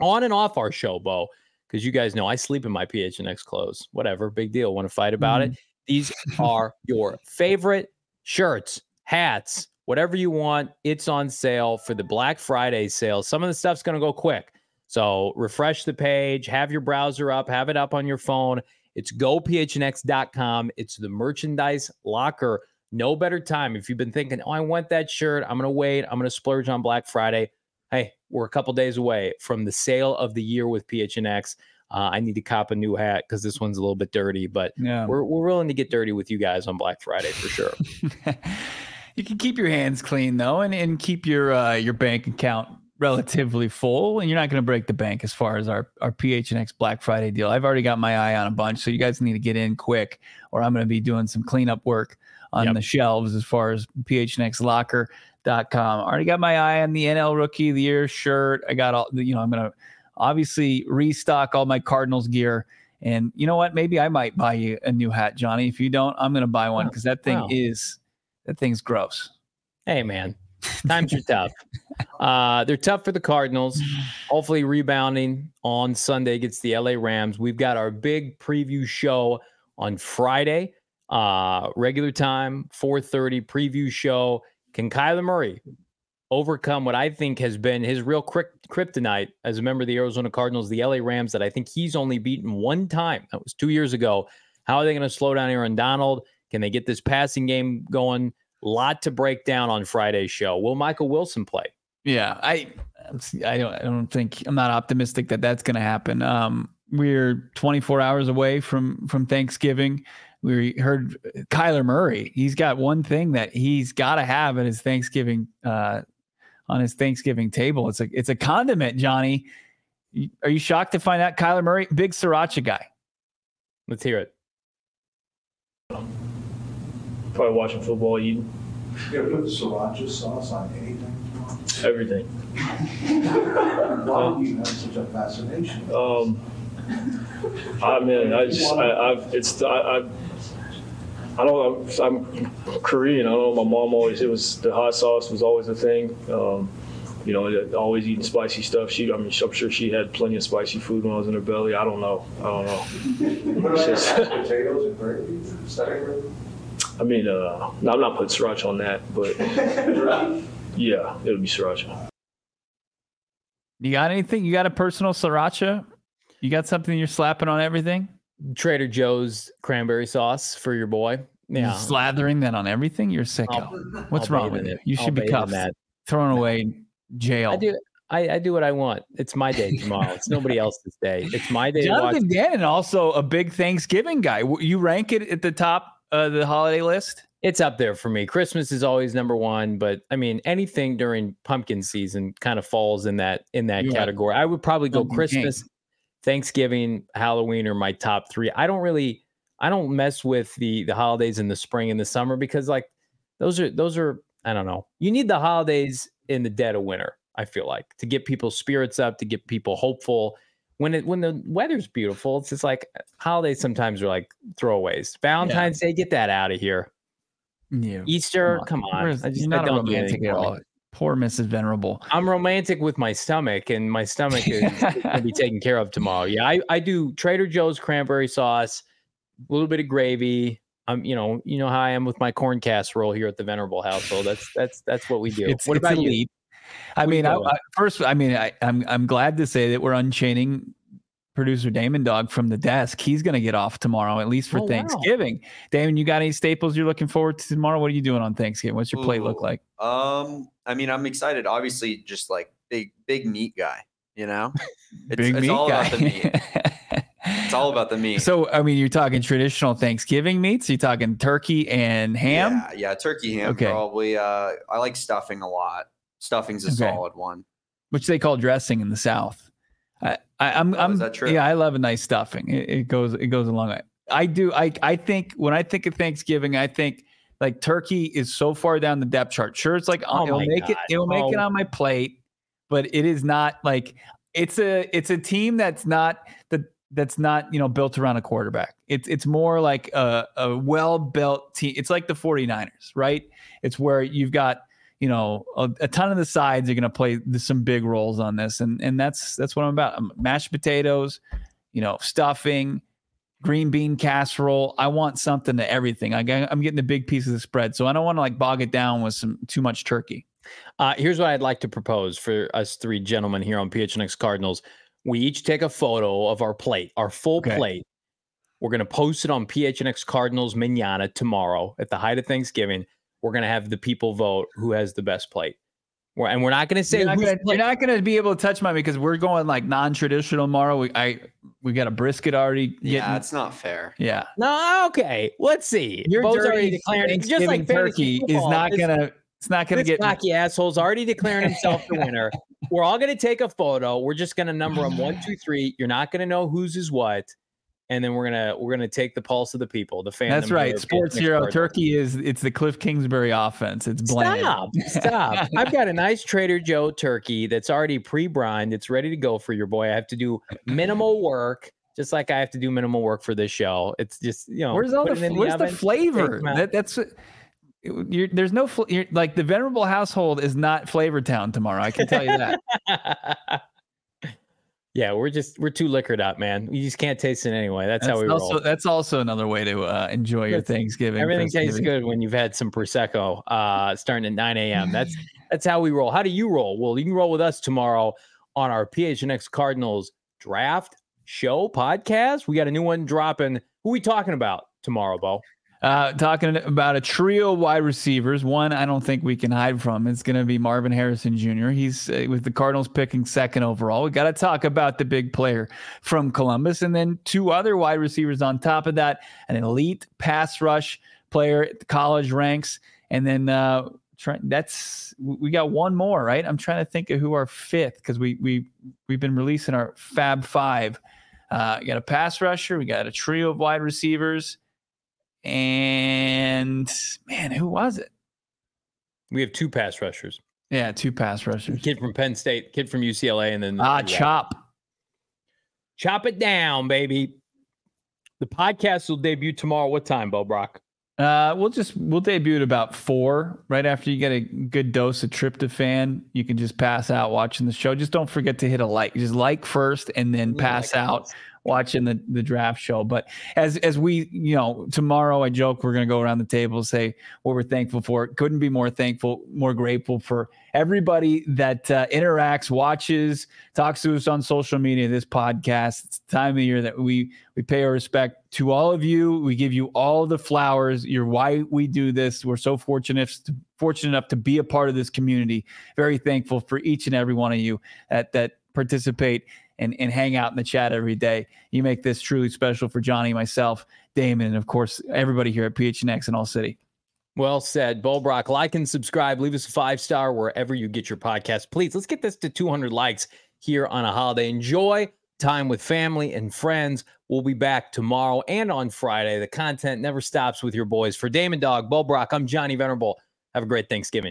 on and off our show, Bo, because you guys know I sleep in my PHNX clothes. Whatever, big deal. Want to fight about mm-hmm. it? These are your favorite shirts, hats, whatever you want. It's on sale for the Black Friday sale. Some of the stuff's going to go quick. So refresh the page, have your browser up, have it up on your phone. It's gophnx.com. It's the merchandise locker. No better time. If you've been thinking, oh, I want that shirt, I'm going to wait, I'm going to splurge on Black Friday. Hey, we're a couple days away from the sale of the year with PHNX. Uh, I need to cop a new hat because this one's a little bit dirty, but yeah. we're, we're willing to get dirty with you guys on Black Friday for sure.
you can keep your hands clean though, and, and keep your uh, your bank account relatively full, and you're not going to break the bank as far as our our PHNX Black Friday deal. I've already got my eye on a bunch, so you guys need to get in quick, or I'm going to be doing some cleanup work on yep. the shelves as far as PHNXLocker.com. I already got my eye on the NL Rookie of the Year shirt. I got all, you know, I'm going to obviously restock all my Cardinals gear. And you know what? Maybe I might buy you a new hat, Johnny. If you don't, I'm going to buy one oh, because that thing wow. is that thing's gross.
Hey, man, Times are tough. Uh, they're tough for the Cardinals. Hopefully, rebounding on Sunday against the LA Rams. We've got our big preview show on Friday, uh, regular time, 4:30 preview show. Can Kyler Murray overcome what I think has been his real kryptonite as a member of the Arizona Cardinals, the LA Rams, that I think he's only beaten one time. That was two years ago. How are they going to slow down Aaron Donald? Can they get this passing game going? Lot to break down on Friday's show. Will Michael Wilson play?
Yeah, I, I don't, I don't think I'm not optimistic that that's going to happen. Um, we're 24 hours away from from Thanksgiving. We heard Kyler Murray. He's got one thing that he's got to have at his Thanksgiving uh, on his Thanksgiving table. It's a it's a condiment, Johnny. Are you shocked to find out Kyler Murray, big sriracha guy?
Let's hear it.
Probably watching football, eating.
You ever put sriracha sauce on anything?
Everything.
Why do you have such a fascination?
Um, I mean, I just, I, I've, it's, I, I, I don't, I'm, I'm Korean. I don't know. My mom always, it was the hot sauce was always a thing. Um, you know, always eating spicy stuff. She, I mean, I'm sure she had plenty of spicy food when I was in her belly. I don't know. I don't know.
Potatoes and gravy, stack gravy?
I mean, uh, no, I'm not putting sriracha on that, but yeah, it'll be sriracha.
You got anything? You got a personal sriracha? You got something you're slapping on everything?
Trader Joe's cranberry sauce for your boy. Yeah,
slathering that on everything. You're sicko. I'll, What's I'll wrong with you? You should I'll be cuffed, thrown away, jail.
I do. I, I, do what I want. It's my day tomorrow. It's nobody else's day. It's my day.
Jonathan Gannon, also a big Thanksgiving guy. You rank it at the top of the holiday list?
It's up there for me. Christmas is always number one, but I mean anything during pumpkin season kind of falls in that in that yeah. category. I would probably go Christmas, Thanksgiving, Halloween are my top three. I don't really I don't mess with the the holidays in the spring and the summer because like those are those are I don't know. You need the holidays in the dead of winter. I feel like to get people's spirits up, to get people hopeful. When it when the weather's beautiful, it's just like uh, holidays sometimes are like throwaways. Valentine's yeah. Day, get that out of here. Yeah. Easter, come on. Come on. I just
not I don't romantic at all. Poor Mrs. Venerable.
I'm romantic with my stomach, and my stomach is, is going to be taken care of tomorrow. Yeah, I, I do Trader Joe's cranberry sauce, a little bit of gravy. I'm, you know, you know how I am with my corn casserole here at the Venerable household. That's that's that's what we do.
It's, what it's about elite. I mean, I, I, first, I mean, I, I'm I'm glad to say that we're unchaining producer Damon Dog from the desk. He's going to get off tomorrow, at least for oh, Thanksgiving. Wow. Damon, you got any staples you're looking forward to tomorrow? What are you doing on Thanksgiving? What's your Ooh, plate look like?
Um, I mean, I'm excited. Obviously, just like big, big meat guy. You know,
it's, big it's meat all guy. about the meat.
it's all about the meat.
So, I mean, you're talking traditional Thanksgiving meats. You're talking turkey and ham.
Yeah, yeah, turkey ham. Okay. Probably. Uh, I like stuffing a lot. Stuffing's a okay. solid one.
Which they call dressing in the South. I, am I'm, oh, I'm yeah, I love a nice stuffing. It, it, goes, it goes along. I do. I, I think when I think of Thanksgiving, I think like turkey is so far down the depth chart. Sure, it's like oh it'll make God. it, it'll make oh. it on my plate, but it is not like it's a, it's a team that's not the, that's not you know built around a quarterback. It's it's more like a, a well built team. It's like the 49ers, right? It's where you've got you know, a, a ton of the sides are going to play some big roles on this, and and that's that's what I'm about. I'm mashed potatoes, you know, stuffing, green bean casserole. I want something to everything. I, I'm getting a big piece of the spread, so I don't want to like bog it down with some too much turkey.
Uh, here's what I'd like to propose for us three gentlemen here on PHNX Cardinals. We each take a photo of our plate, our full okay. plate. We're going to post it on PHNX Cardinals Manana tomorrow at the height of Thanksgiving we're going to have the people vote who has the best plate. and we're not going to say
you're not gonna, you're not going to be able to touch mine because we're going like non-traditional tomorrow. We I we got a brisket already. Getting,
yeah, it's not fair.
Yeah.
No, okay. Let's see.
Your Bo's already declaring just like turkey is not gonna. It's not gonna get
cocky assholes already declaring himself the winner. We're all gonna take a photo. We're just gonna number them one, two, three. You're not gonna know whose is what and then we're gonna we're gonna take the pulse of the people, the fans.
That's right. Sports Hero Turkey is it's the Cliff Kingsbury offense. It's bland.
Stop, stop. I've got a nice Trader Joe turkey that's already pre-brined. It's ready to go for your boy. I have to do minimal work, just like I have to do minimal work for this show. It's just you know,
where's all the, the where's oven, the flavor? That, that's You're, there's no fl- you're, like the venerable household is not Flavor Town tomorrow. I can tell you that.
yeah, we're just we're too liquored up, man. You just can't taste it anyway. That's, how we
also,
roll.
That's also another way to uh, enjoy your
That's-
Thanksgiving.
Everything tastes good when you've had some prosecco uh, starting at 9 a.m. That's that's how we roll. How do you roll? Well, you can roll with us tomorrow on our PHNX Cardinals draft show podcast. We got a new one dropping. Who we talking about tomorrow, Bo?
Uh, talking about a trio of wide receivers. One, I don't think we can hide from. It's going to be Marvin Harrison Jr. He's uh, with the Cardinals picking second overall. We got to talk about the big player from Columbus, and then two other wide receivers on top of that. An elite pass rush player at the college ranks, and then uh, try, that's we got one more, right? I'm trying to think of who our fifth because we we we've been releasing our Fab Five. Uh, we got a pass rusher. We got a trio of wide receivers. And man, who was it?
We have two pass rushers.
Yeah, two pass rushers.
Kid from Penn State, kid from UCLA, and then
Ah,
yeah.
Chop.
Chop it down, baby. The podcast will debut tomorrow. What time, Bo Brack?
Uh, we'll just we'll debut at about four. Right after you get a good dose of tryptophan, you can just pass out watching the show. Just don't forget to hit a like. Just like first, and then
Yeah,
pass
like
out
us.
Watching the the draft show. But as as we you know tomorrow, I joke we're gonna go around the table say what we're thankful for. Couldn't be more thankful, more grateful for everybody that uh, interacts, watches, talks to us on social media. This podcast. It's the time of year that we we pay our respect to all of you. We give you all the flowers. You're why we do this. We're so fortunate fortunate enough to be a part of this community. Very thankful for each and every one of you that that participate and, and hang out in the chat every day. You make this truly special for Johnny, myself, Damon, and of course everybody here at PHNX and All City.
Well said, Bo Brack. Like and subscribe. Leave us a five star wherever you get your podcast. Please, let's get this to 200 likes here on a holiday. Enjoy time with family and friends. We'll be back tomorrow and on Friday. The content never stops with your boys. For Damon Dog, Bo I'm Johnny Venerable. Have a great Thanksgiving.